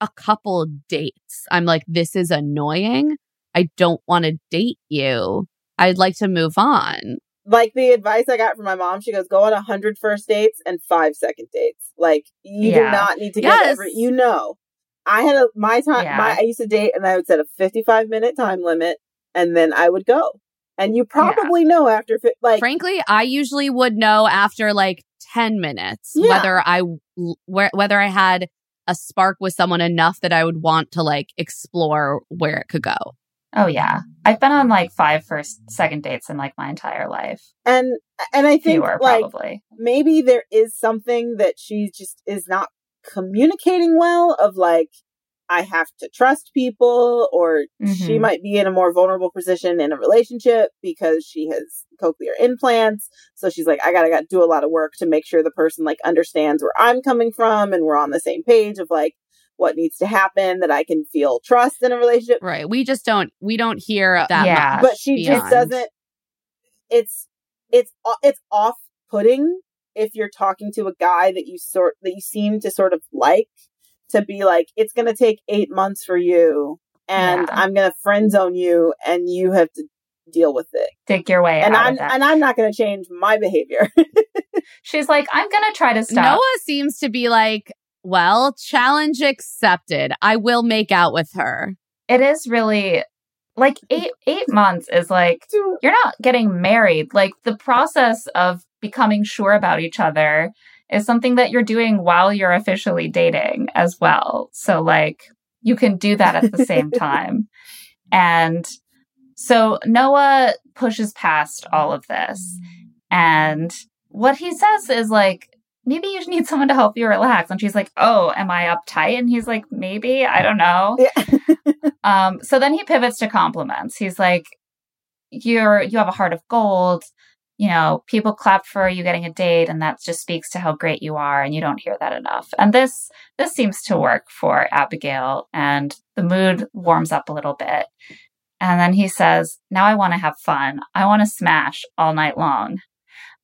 a couple dates, I'm like, this is annoying. I don't want to date you. I'd like to move on. like the advice I got from my mom. She goes, go on a hundred first dates and five second dates. Like you do not need to get Yes. every, you know, I had a, my time, Yeah. my, I used to date and I would set a 55 minute time limit and then I would go. And you probably know after, fi- like, Frankly, I usually would know after like 10 minutes Yeah. whether I where, whether I had a spark with someone enough that I would want to like explore where it could go. oh yeah, I've been on like five first second dates in like my entire life. and, and I think Fewer like, probably. maybe there is something that she just is not communicating well of like I have to trust people or she Mhm. might be in a more vulnerable position in a relationship because she has cochlear implants so she's like I got to got do a lot of work to make sure the person like understands where I'm coming from and we're on the same page of like what needs to happen that I can feel trust in a relationship Right. We just don't we don't hear that Yeah. much. but she beyond. just doesn't it's it's it's off putting if you're talking to a guy that you sort that you seem to sort of like to be like it's going to take 8 months for you and Yeah. I'm going to friend zone you and you have to deal with it. Dig your way and out I'm of that. and I'm not going to change my behavior. She's like, I'm gonna try to stop. Noah seems to be like, well, challenge accepted. I will make out with her. it is really like eight eight months is like you're not getting married. Like the process of becoming sure about each other is something that you're doing while you're officially dating as well. So like you can do that at the same time. And so Noah pushes past all of this. And what he says is like, maybe you need someone to help you relax. And she's like, oh, am I uptight? And he's like, maybe, I don't know. yeah. Um, so then he pivots to compliments. He's like, "You're you have a heart of gold. You know, people clap for you getting a date, and that just speaks to how great you are. And you don't hear that enough. And this this seems to work for Abigail, and the mood warms up a little bit. And then he says, "Now I want to have fun. I want to smash all night long.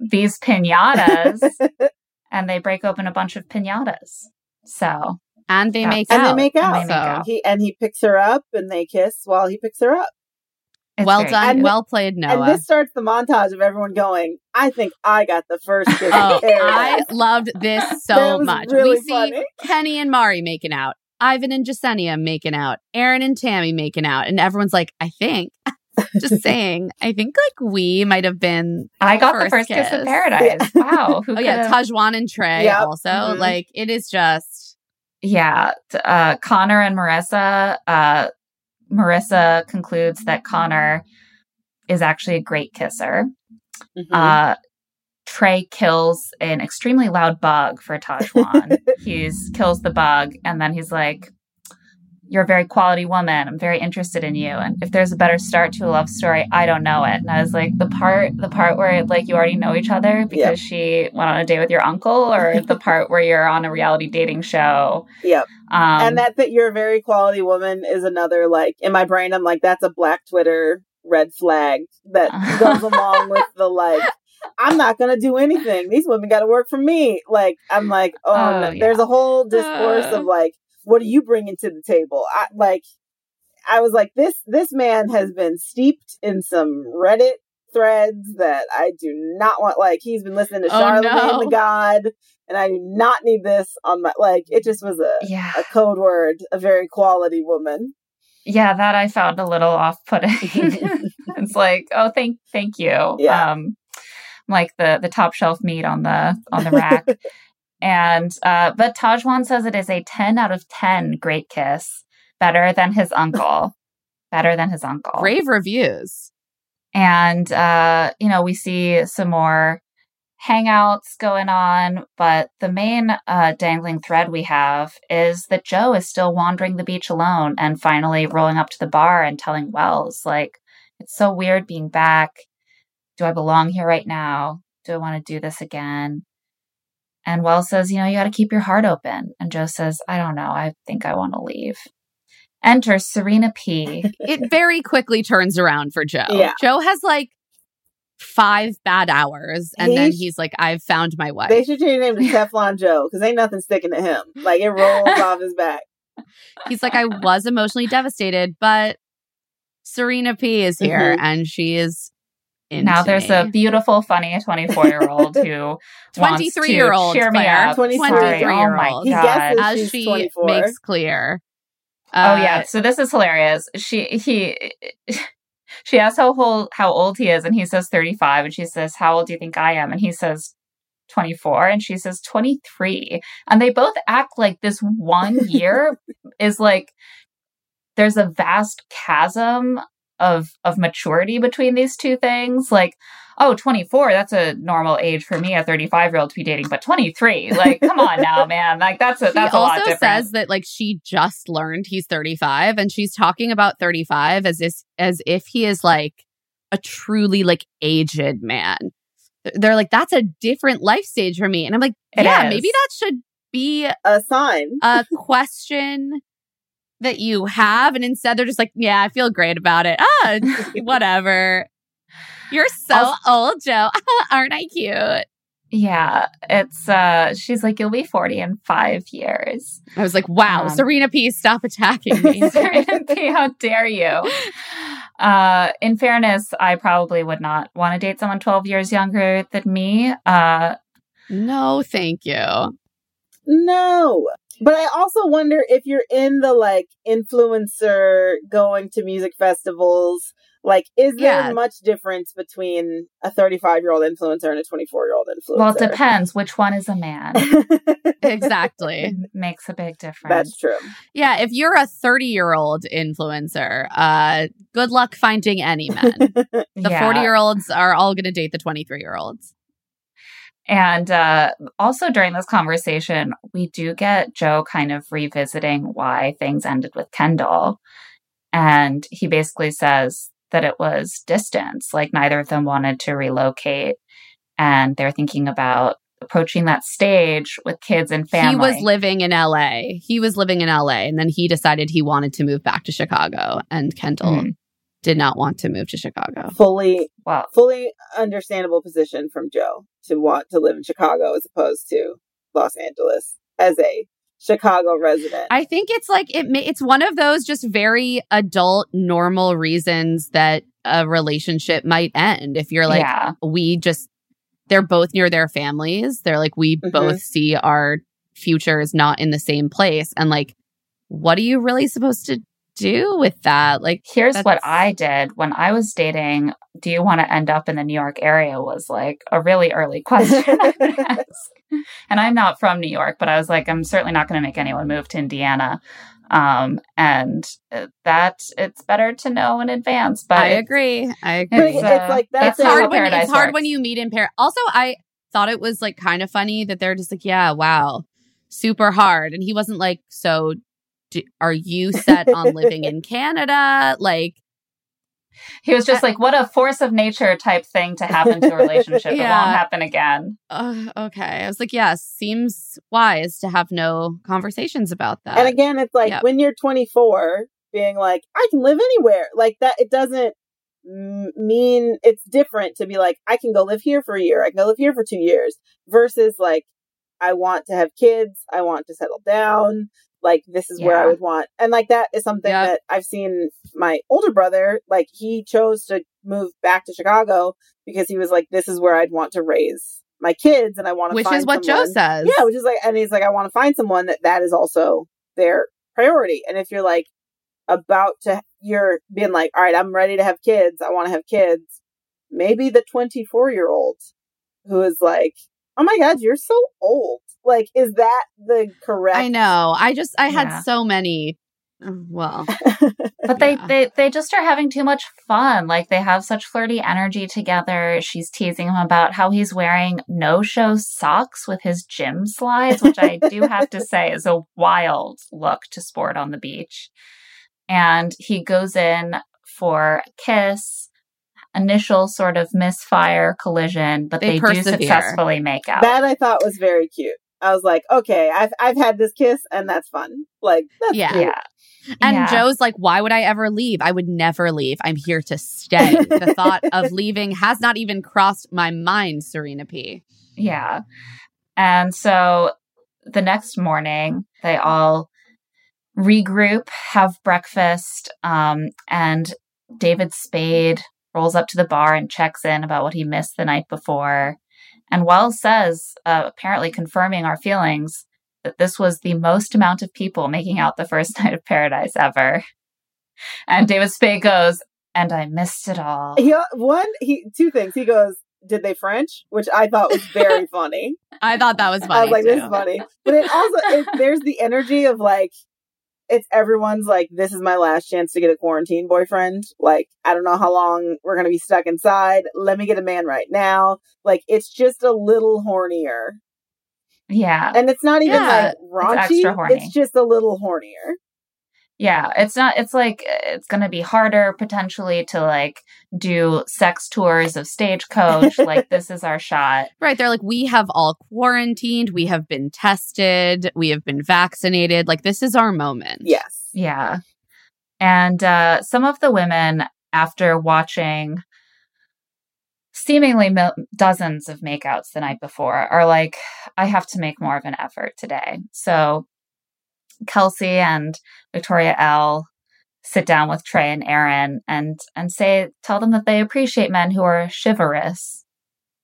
These pinatas." and they break open a bunch of pinatas. So And they Yeah. make and out. they make out. And they make So, out. He and he picks her up and they kiss while he picks her up. It's well very done. And- well played, Noah. And this starts the montage of everyone going, I think I got the first kiss Oh. I loved this so much. really we see funny. Kenny and Mari making out, Ivan and Jessenia making out, Aaron and Tammy making out, and everyone's like, I think. Just saying, I think like we might have been. I got the First first kiss, kiss. of paradise. Wow. Who Oh yeah, could've- Tahzjuan and Trey Yep. also. Mhm. Like it is just. yeah. Uh, Connor and Marissa. Uh, Marissa concludes that Connor is actually a great kisser. Mhm. Uh, Trey kills an extremely loud bug for Tahzjuan. he's kills the bug, and then he's like, you're a very quality woman. I'm very interested in you. And if there's a better start to a love story, I don't know it. And I was like, the part, the part where like you already know each other because she went on a date with your uncle, or the part where you're on a reality dating show. Yep. Um, and that that you're a very quality woman is another like in my brain. I'm like, that's a black Twitter red flag that goes along with the like. I'm not gonna do anything. These women got to work for me. Like I'm like, oh, Oh, no. yeah. there's a whole discourse Uh. of like, what are you bringing to the table? I like, I was like, this this man has been steeped in some Reddit threads that I do not want. Like he's been listening to Oh, Charlamagne no. the God, and I do not need this on my like. It just was a yeah, a code word, a very quality woman. yeah, that I found a little off-putting. it's like, oh, thank, thank you. Yeah. Um, like the the top shelf meat on the on the rack. and uh, but Tahzjuan says it is a ten out of ten great kiss, better than his uncle, better than his uncle. Rave reviews. And, uh, you know, we see some more hangouts going on, but the main uh, dangling thread we have is that Joe is still wandering the beach alone and finally rolling up to the bar and telling Wells, like, it's so weird being back. Do I belong here right now? Do I want to do this again? And Wells says, you know, you got to keep your heart open. And Joe says, I don't know. I think I want to leave. Enter Serena P. It very quickly turns around for Joe. Yeah. Joe has like five bad hours, and then He's- he's like, "I've found my wife." They should change his name to Teflon Joe because ain't nothing sticking to him. Like it rolls off his back. He's like, I was emotionally devastated, but Serena P is here Mhm. and she is into now there's me. a beautiful, funny 24 year old who 23 year old cheer me Claire. up. 23 Sorry. year Oh my old. He god! as she 24. makes clear. oh Uh, yeah. So this is hilarious. She he. She asks how old how old he is, and he says 35. And she says, "How old do you think I am?" And he says, 24. And she says 23. And they both act like this one year is like there's a vast chasm of of maturity between these two things. Like, oh, 24, that's a normal age for me, a 35 year old to be dating, but 23, like, come on now, man. Like that's a He that's a lot also different. says that like she just learned he's 35 and she's talking about 35 as if as if he is like a truly like aged man. They're like that's a different life stage for me and I'm like It yeah, is. maybe that should be A sign. a question that you have and instead they're just like yeah, I feel great about it. Ah, whatever. You're so Also- old, Joe. Aren't I cute? Yeah, it's uh she's like you'll be 40 in 5 years. I was like, wow, Um, Serena P, stop attacking me. Serena P, how dare you? Uh in fairness, I probably would not want to date someone 12 years younger than me. Uh no, thank you. No. But I also wonder if you're in the like influencer going to music festivals, like is there Yeah. much difference between a 35 year old influencer and a 24 year old influencer? well, it depends which one is a man. Exactly. It makes a big difference. That's true. Yeah, if you're a 30 year old influencer, uh, good luck finding any men. The Yeah. 40 year olds are all going to date the 23 year olds. And uh, also during this conversation, we do get Joe kind of revisiting why things ended with Kendall. And he basically says that it was distance, like neither of them wanted to relocate. And they're thinking about approaching that stage with kids and family. He was living in LA. He was living in LA and then he decided he wanted to move back to Chicago and Kendall Mhm. did not want to move to Chicago. Fully, well, fully understandable position from Joe to want to live in Chicago as opposed to Los Angeles as a Chicago resident. I think it's like it. ma- It's one of those just very adult, normal reasons that a relationship might end. If you're like, yeah. we just, they're both near their families. They're like, we Mhm. both see our futures not in the same place, and like, what are you really supposed to do with that? Like, Here's what I did when I was dating. Do you want to end up in the New York area? Was like a really early question. I would ask. and I'm not from New York, but I was like, I'm certainly not going to make anyone move to Indiana. Um, and uh, that it's better to know in advance. But I agree. I agree. It's, it's, uh, like that's it's hard when Paradise it's hard when you meet in Paris. Also, I thought it was like kind of funny that they're just like, yeah, wow, super hard, and he wasn't like, so do, are you set on living in Canada? Like, He was just like, what a force of nature type thing to happen to a relationship. It won't happen again. uh, okay. I was like, yeah, seems wise to have no conversations about that. and again, it's like Yep. when you're 24, being like, I can live anywhere. Like that, it doesn't m- mean it's different to be like, I can go live here for a year. I can go live here for two years versus like, I want to have kids. I want to settle down. Like this is where I would want. And like that is something Yeah. that I've seen my older brother, like he chose to move back to Chicago because he was like, this is where I'd want to raise my kids and I want to find. which is what someone- Joe says. yeah, which is like, and he's like, I want to find someone that that is also their priority. And if you're like about to, you're being like, all right, I'm ready to have kids. I want to have kids. Maybe the 24 year old who is like, oh my God, you're so old. Like, is that the correct? I know. I just, I had Yeah. so many. uh, Well, But they, Yeah. they they just are having too much fun. Like they have such flirty energy together. She's teasing him about how he's wearing no show socks with his gym slides, which I do have to say is a wild look to sport on the beach. And he goes in for a kiss, initial sort of misfire collision, but They they, do successfully make out. that I thought was very cute. I was like, okay, I've I've had this kiss and that's fun. Like, that's Yeah. cute. yeah. and Yeah. Joe's like, why would I ever leave? I would never leave. I'm here to stay. the thought of leaving has not even crossed my mind, Serena P. Yeah. And so the next morning, they all regroup, have breakfast, um, and David Spade rolls up to the bar and checks in about what he missed the night before. And Wells says, uh, apparently confirming our feelings, that this was the most amount of people making out the first night of paradise ever. And David Spade goes, and I missed it all. He one he two things. He goes, "Did they French?" Which I thought was very funny. I thought that was funny. I was like, too. "This is funny," but it also it, there's the energy of like it's everyone's like, "This is my last chance to get a quarantine boyfriend." Like, I don't know how long we're gonna be stuck inside. Let me get a man right now. Like, it's just a little hornier, Yeah. and it's not even Yeah, like raunchy. extra horny. It's just a little hornier. Yeah, it's not it's like it's going to be harder potentially to like do sex tours of stagecoach like this is our shot. Right. They're like, we have all quarantined. We have been tested. We have been vaccinated. Like, this is our moment. Yes. Yeah. And uh some of the women after watching seemingly mil- dozens of makeouts the night before are like I have to make more of an effort today. So Kelsey and Victoria L sit down with Trey and Aaron and and say tell them that they appreciate men who are chivalrous.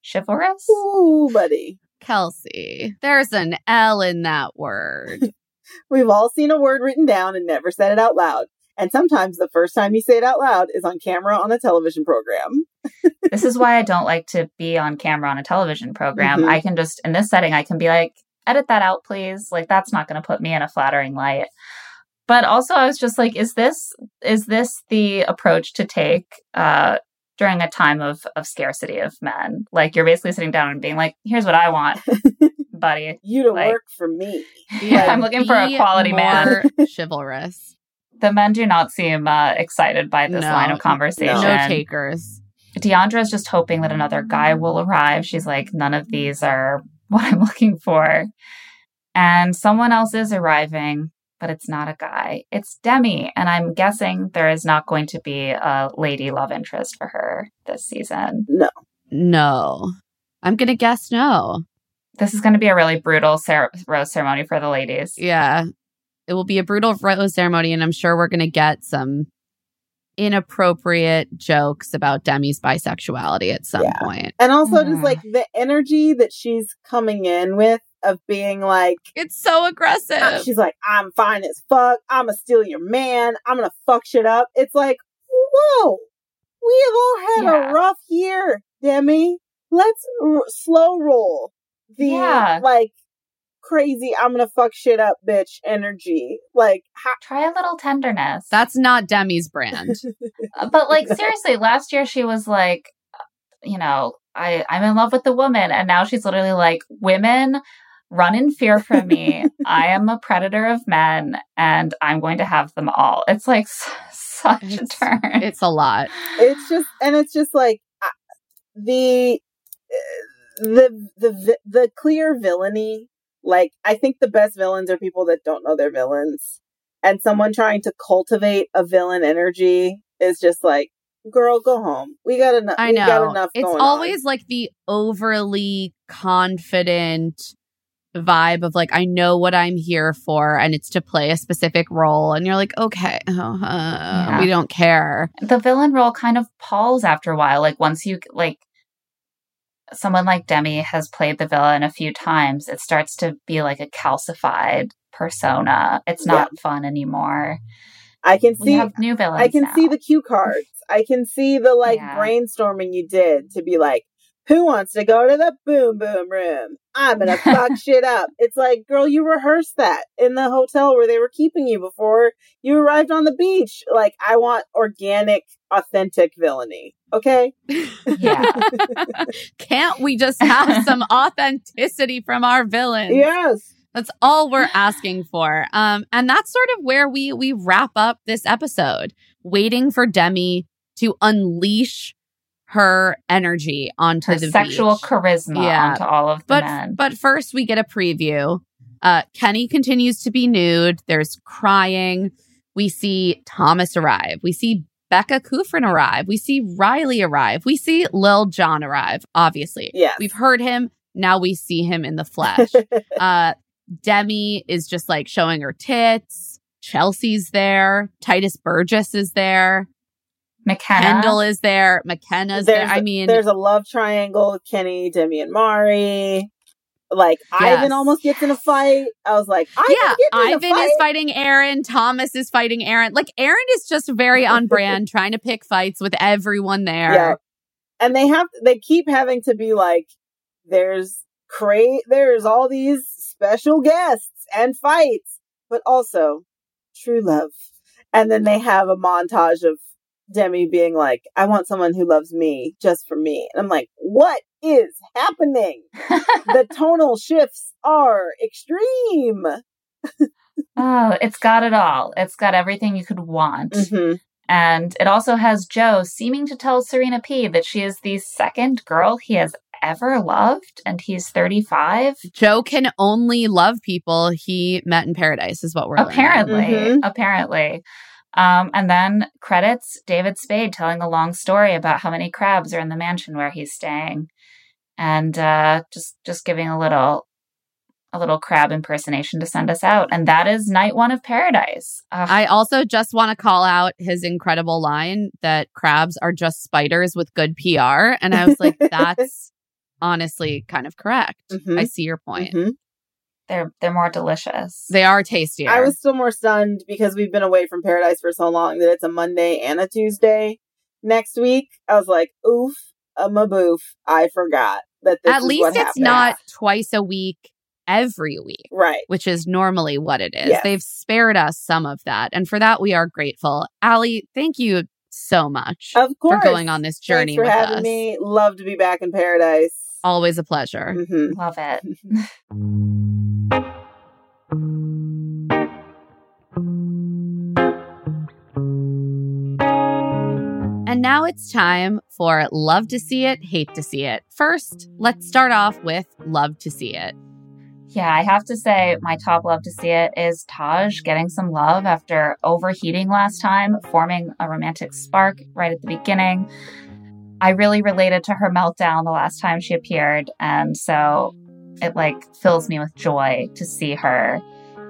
Chivalrous? Ooh, buddy. Kelsey, there's an L in that word. We've all seen a word written down and never said it out loud. And sometimes the first time you say it out loud is on camera on a television program. this is why I don't like to be on camera on a television program. Mhm. I can just in this setting I can be like edit that out please. Like that's not going to put me in a flattering light. But also I was just like is this is this the approach to take uh during a time of of scarcity of men? Like you're basically sitting down and being like here's what I want, buddy. You to Like- work for me. Yeah, I'm looking for a quality man. chivalrous. The men do not seem uh, excited by this No. line of conversation. No takers. Deandra is just hoping that another guy will arrive. She's like, none of these are what I'm looking for. And someone else is arriving, but it's not a guy. It's Demi. And I'm guessing there is not going to be a lady love interest for her this season. No. No. I'm going to guess no. This is going to be a really brutal cer- rose ceremony for the ladies. Yeah. It will be a brutal rose ceremony, and I'm sure we're going to get some inappropriate jokes about Demi's bisexuality at some Yeah. point. And also just Mhm. like the energy that she's coming in with of being like, It's so aggressive. ah, she's like, I'm fine as fuck. I'm gonna steal your man. I'm gonna fuck shit up. It's like, whoa, we have all had Yeah. a rough year, Demi. Let's r- slow roll the Yeah. like crazy, I'm gonna fuck shit up, bitch energy. Like, how, Try a little tenderness. That's not Demi's brand. Uh, but like seriously, last year she was like, you know, I I'm in love with the woman, and now she's literally like, women run in fear from me. I am a predator of men and I'm going to have them all. It's like s- such a turn. It's a lot. it's just and it's just like uh, the uh, the the the clear villainy like i think the best villains are people that don't know they're villains and someone trying to cultivate a villain energy is just like girl go home we got enough I we got know. enough It's going always like the overly confident vibe of like, I know what I'm here for and it's to play a specific role. And you're like, okay, uh, Yeah. we don't care. the villain role kind of palls after a while. Like once you like someone like Demi has played the villain a few times, it starts to be like a calcified persona. It's not fun anymore. i can We see have new villains. i can now. see the cue cards i can see the like Yeah. brainstorming you did to be like who wants to go to the boom boom room? I'm gonna fuck shit up. It's like, girl, you rehearsed that in the hotel where they were keeping you before you arrived on the beach. Like, I want organic, authentic villainy. Okay? Yeah. Can't we just have some authenticity from our villains? Yes. That's all we're asking for. Um, and that's sort of where we we wrap up this episode, waiting for Demi to unleash her energy onto Her the sexual beach. charisma Yeah. onto all of the but men. but first we get a preview. Uh, Kenny continues to be nude. There's crying. We see Thomas arrive. We see Becca Kufrin arrive. We see Riley arrive. We see Lil Jon arrive. Obviously, Yeah. we've heard him. Now we see him in the flesh. uh, Demi is just like showing her tits. Chelsea's there. Tituss Burgess is there. McKenna. Kendall is there. McKenna's there. I mean, there's a love triangle with Kenny, Demi, and Mari. Like, Yes. Ivan almost gets in a fight. I was like, Ivan yeah, getting in a Ivan is fighting Aaron. Thomas is fighting Aaron. Like Aaron is just very on brand, trying to pick fights with everyone there. Yeah. And they have they keep having to be like, there's cra there's all these special guests and fights, but also true love. And then they have a montage of Demi being like, I want someone who loves me just for me. And I'm like, what is happening? the tonal shifts are extreme. oh, it's got it all. It's got everything you could want. Mhm. And it also has Joe seeming to tell Serena P that she is the second girl he has ever loved, and he's 35. Joe can only love people he met in paradise, is what we're learning. apparently, Mhm. apparently. Um, and then credits David Spade telling a long story about how many crabs are in the mansion where he's staying, and uh, just just giving a little a little crab impersonation to send us out. And that is night one of Paradise. Ugh. I also just want to call out his incredible line that crabs are just spiders with good PR. And I was like, that's honestly kind of correct. Mhm. I see your point. Mhm. they're they're more delicious. They are tastier. I was still more stunned because we've been away from Paradise for so long that it's a Monday and a Tuesday next week. I was like, oof, a maboof. I forgot that this At is least what it's happened. not twice a week, every week. right. which is normally what it is. Yes. They've spared us some of that. And for that, we are grateful. Ali, thank you so much Of course. for course. going on this journey Thanks for with having us. me. Love to be back in Paradise. Always a pleasure. hmm Love it. And now it's time for Love to See It, Hate to See It. First, let's start off with Love to See It. Yeah, I have to say, my top love to see it is Taj getting some love after overheating last time, forming a romantic spark right at the beginning. I really related to her meltdown the last time she appeared, and so it like fills me with joy to see her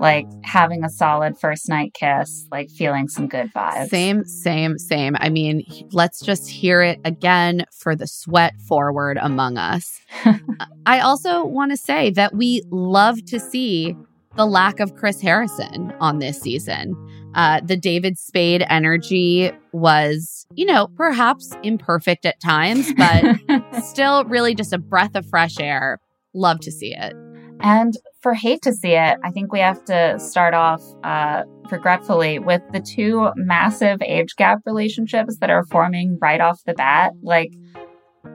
like having a solid first night kiss, like feeling some good vibes. Same, same, same. I mean, let's just hear it again for the sweat forward among us. I also want to say that we love to see the lack of Chris Harrison on this season. Uh, the David Spade energy was, you know, perhaps imperfect at times, but still really just a breath of fresh air. Love to see it. And for hate to see it, I think we have to start off uh, regretfully with the two massive age gap relationships that are forming right off the bat. Like,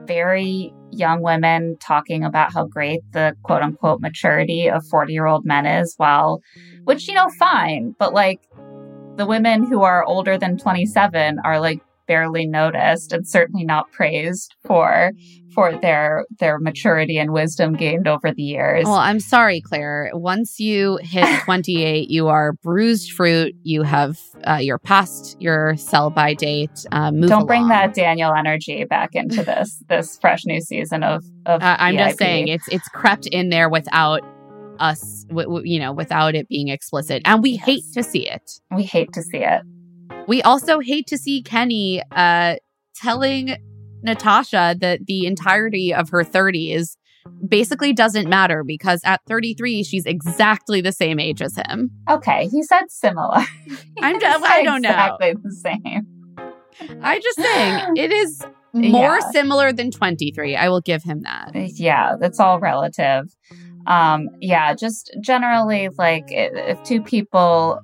very young women talking about how great the quote unquote maturity of 40 year old men is, while, which, you know, fine, but like the women who are older than 27 are like barely noticed and certainly not praised for for their their maturity and wisdom gained over the years. Well, I'm sorry, Claire. Once you hit 28, you are bruised fruit. You have uh, you're past your sell by date. Uh, move Don't bring along. that Daniel energy back into this this fresh new season of of. Uh, I'm just saying it's it's crept in there without us, w- w- you know, without it being explicit, and we hate to see it. we hate to see it. We also hate to see Kenny uh, telling Natasha that the entirety of her 30s basically doesn't matter because at 33 she's exactly the same age as him. Okay, he said similar. I'm just, I don't know. exactly the same. I just saying it is more Yeah. similar than 23. I will give him that. Yeah, that's all relative. Um, yeah, just generally, like if two people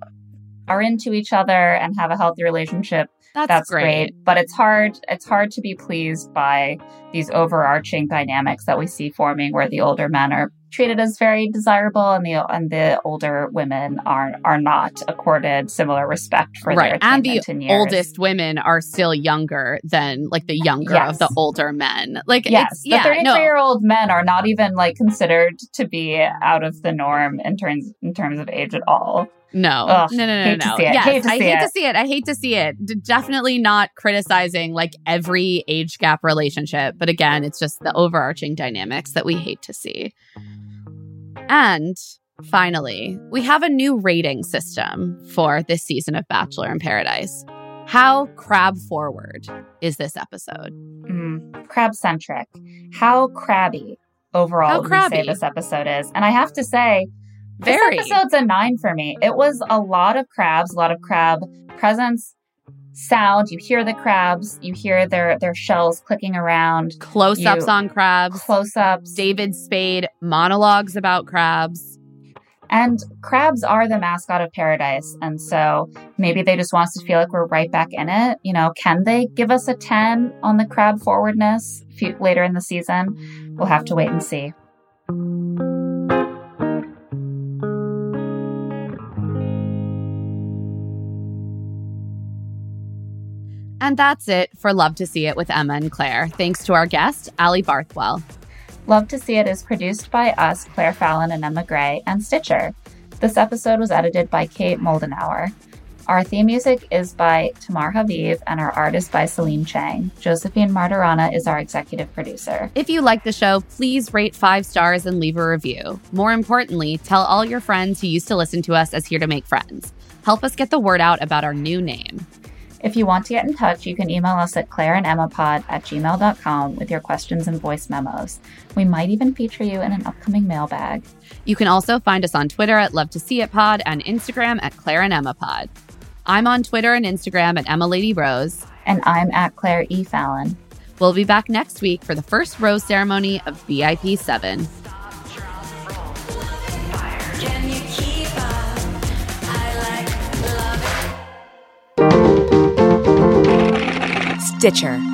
are into each other and have a healthy relationship, That's, that's great. great. But it's hard. It's hard to be pleased by these overarching dynamics that we see forming, where the older men are treated as very desirable, and the and the older women are are not accorded similar respect for Right. their And the oldest women are still younger than like the younger of the older men. Like Yes, the yeah, 33 no. year old men are not even like considered to be out of the norm in terms in terms of age at all. No, Ugh, no, no, no, no. it. Yes, Hate I hate to see it. I hate to see it. D- definitely not criticizing like every age gap relationship, but again, it's just the overarching dynamics that we hate to see. And finally, we have a new rating system for this season of Bachelor in Paradise. How crab forward is this episode? Mm, crab centric. How crabby overall How would we say this episode is? And I have to say, Very. this episode's a nine for me. It was a lot of crabs, a lot of crab presence, sound. You hear the crabs, you hear their their shells clicking around, Close ups on crabs, close ups. David Spade monologues about crabs. And crabs are the mascot of paradise. And so maybe they just want us to feel like we're right back in it. You know, can they give us a 10 on the crab forwardness few, later in the season? We'll have to wait and see. And that's it for Love to See It with Emma and Claire. Thanks to our guest, Ali Barthwell. Love to See It is produced by us, Claire Fallon and Emma Gray, and Stitcher. This episode was edited by Kate Moldenauer. Our theme music is by Tamar Haviv, and our art is by Celine Chang. Josephine Martirana is our executive producer. If you like the show, please rate five stars and leave a review. More importantly, tell all your friends who used to listen to us as Here to Make Friends. Help us get the word out about our new name. If you want to get in touch, you can email us at claireandemmapod at gmail.com with your questions and voice memos. We might even feature you in an upcoming mailbag. You can also find us on Twitter at Love to See It Pod and Instagram at Claire and Emma Pod. I'm on Twitter and Instagram at Emma Lady Rose. And I'm at Claire E. Fallon. We'll be back next week for the first rose ceremony of Bip 7. Stitcher.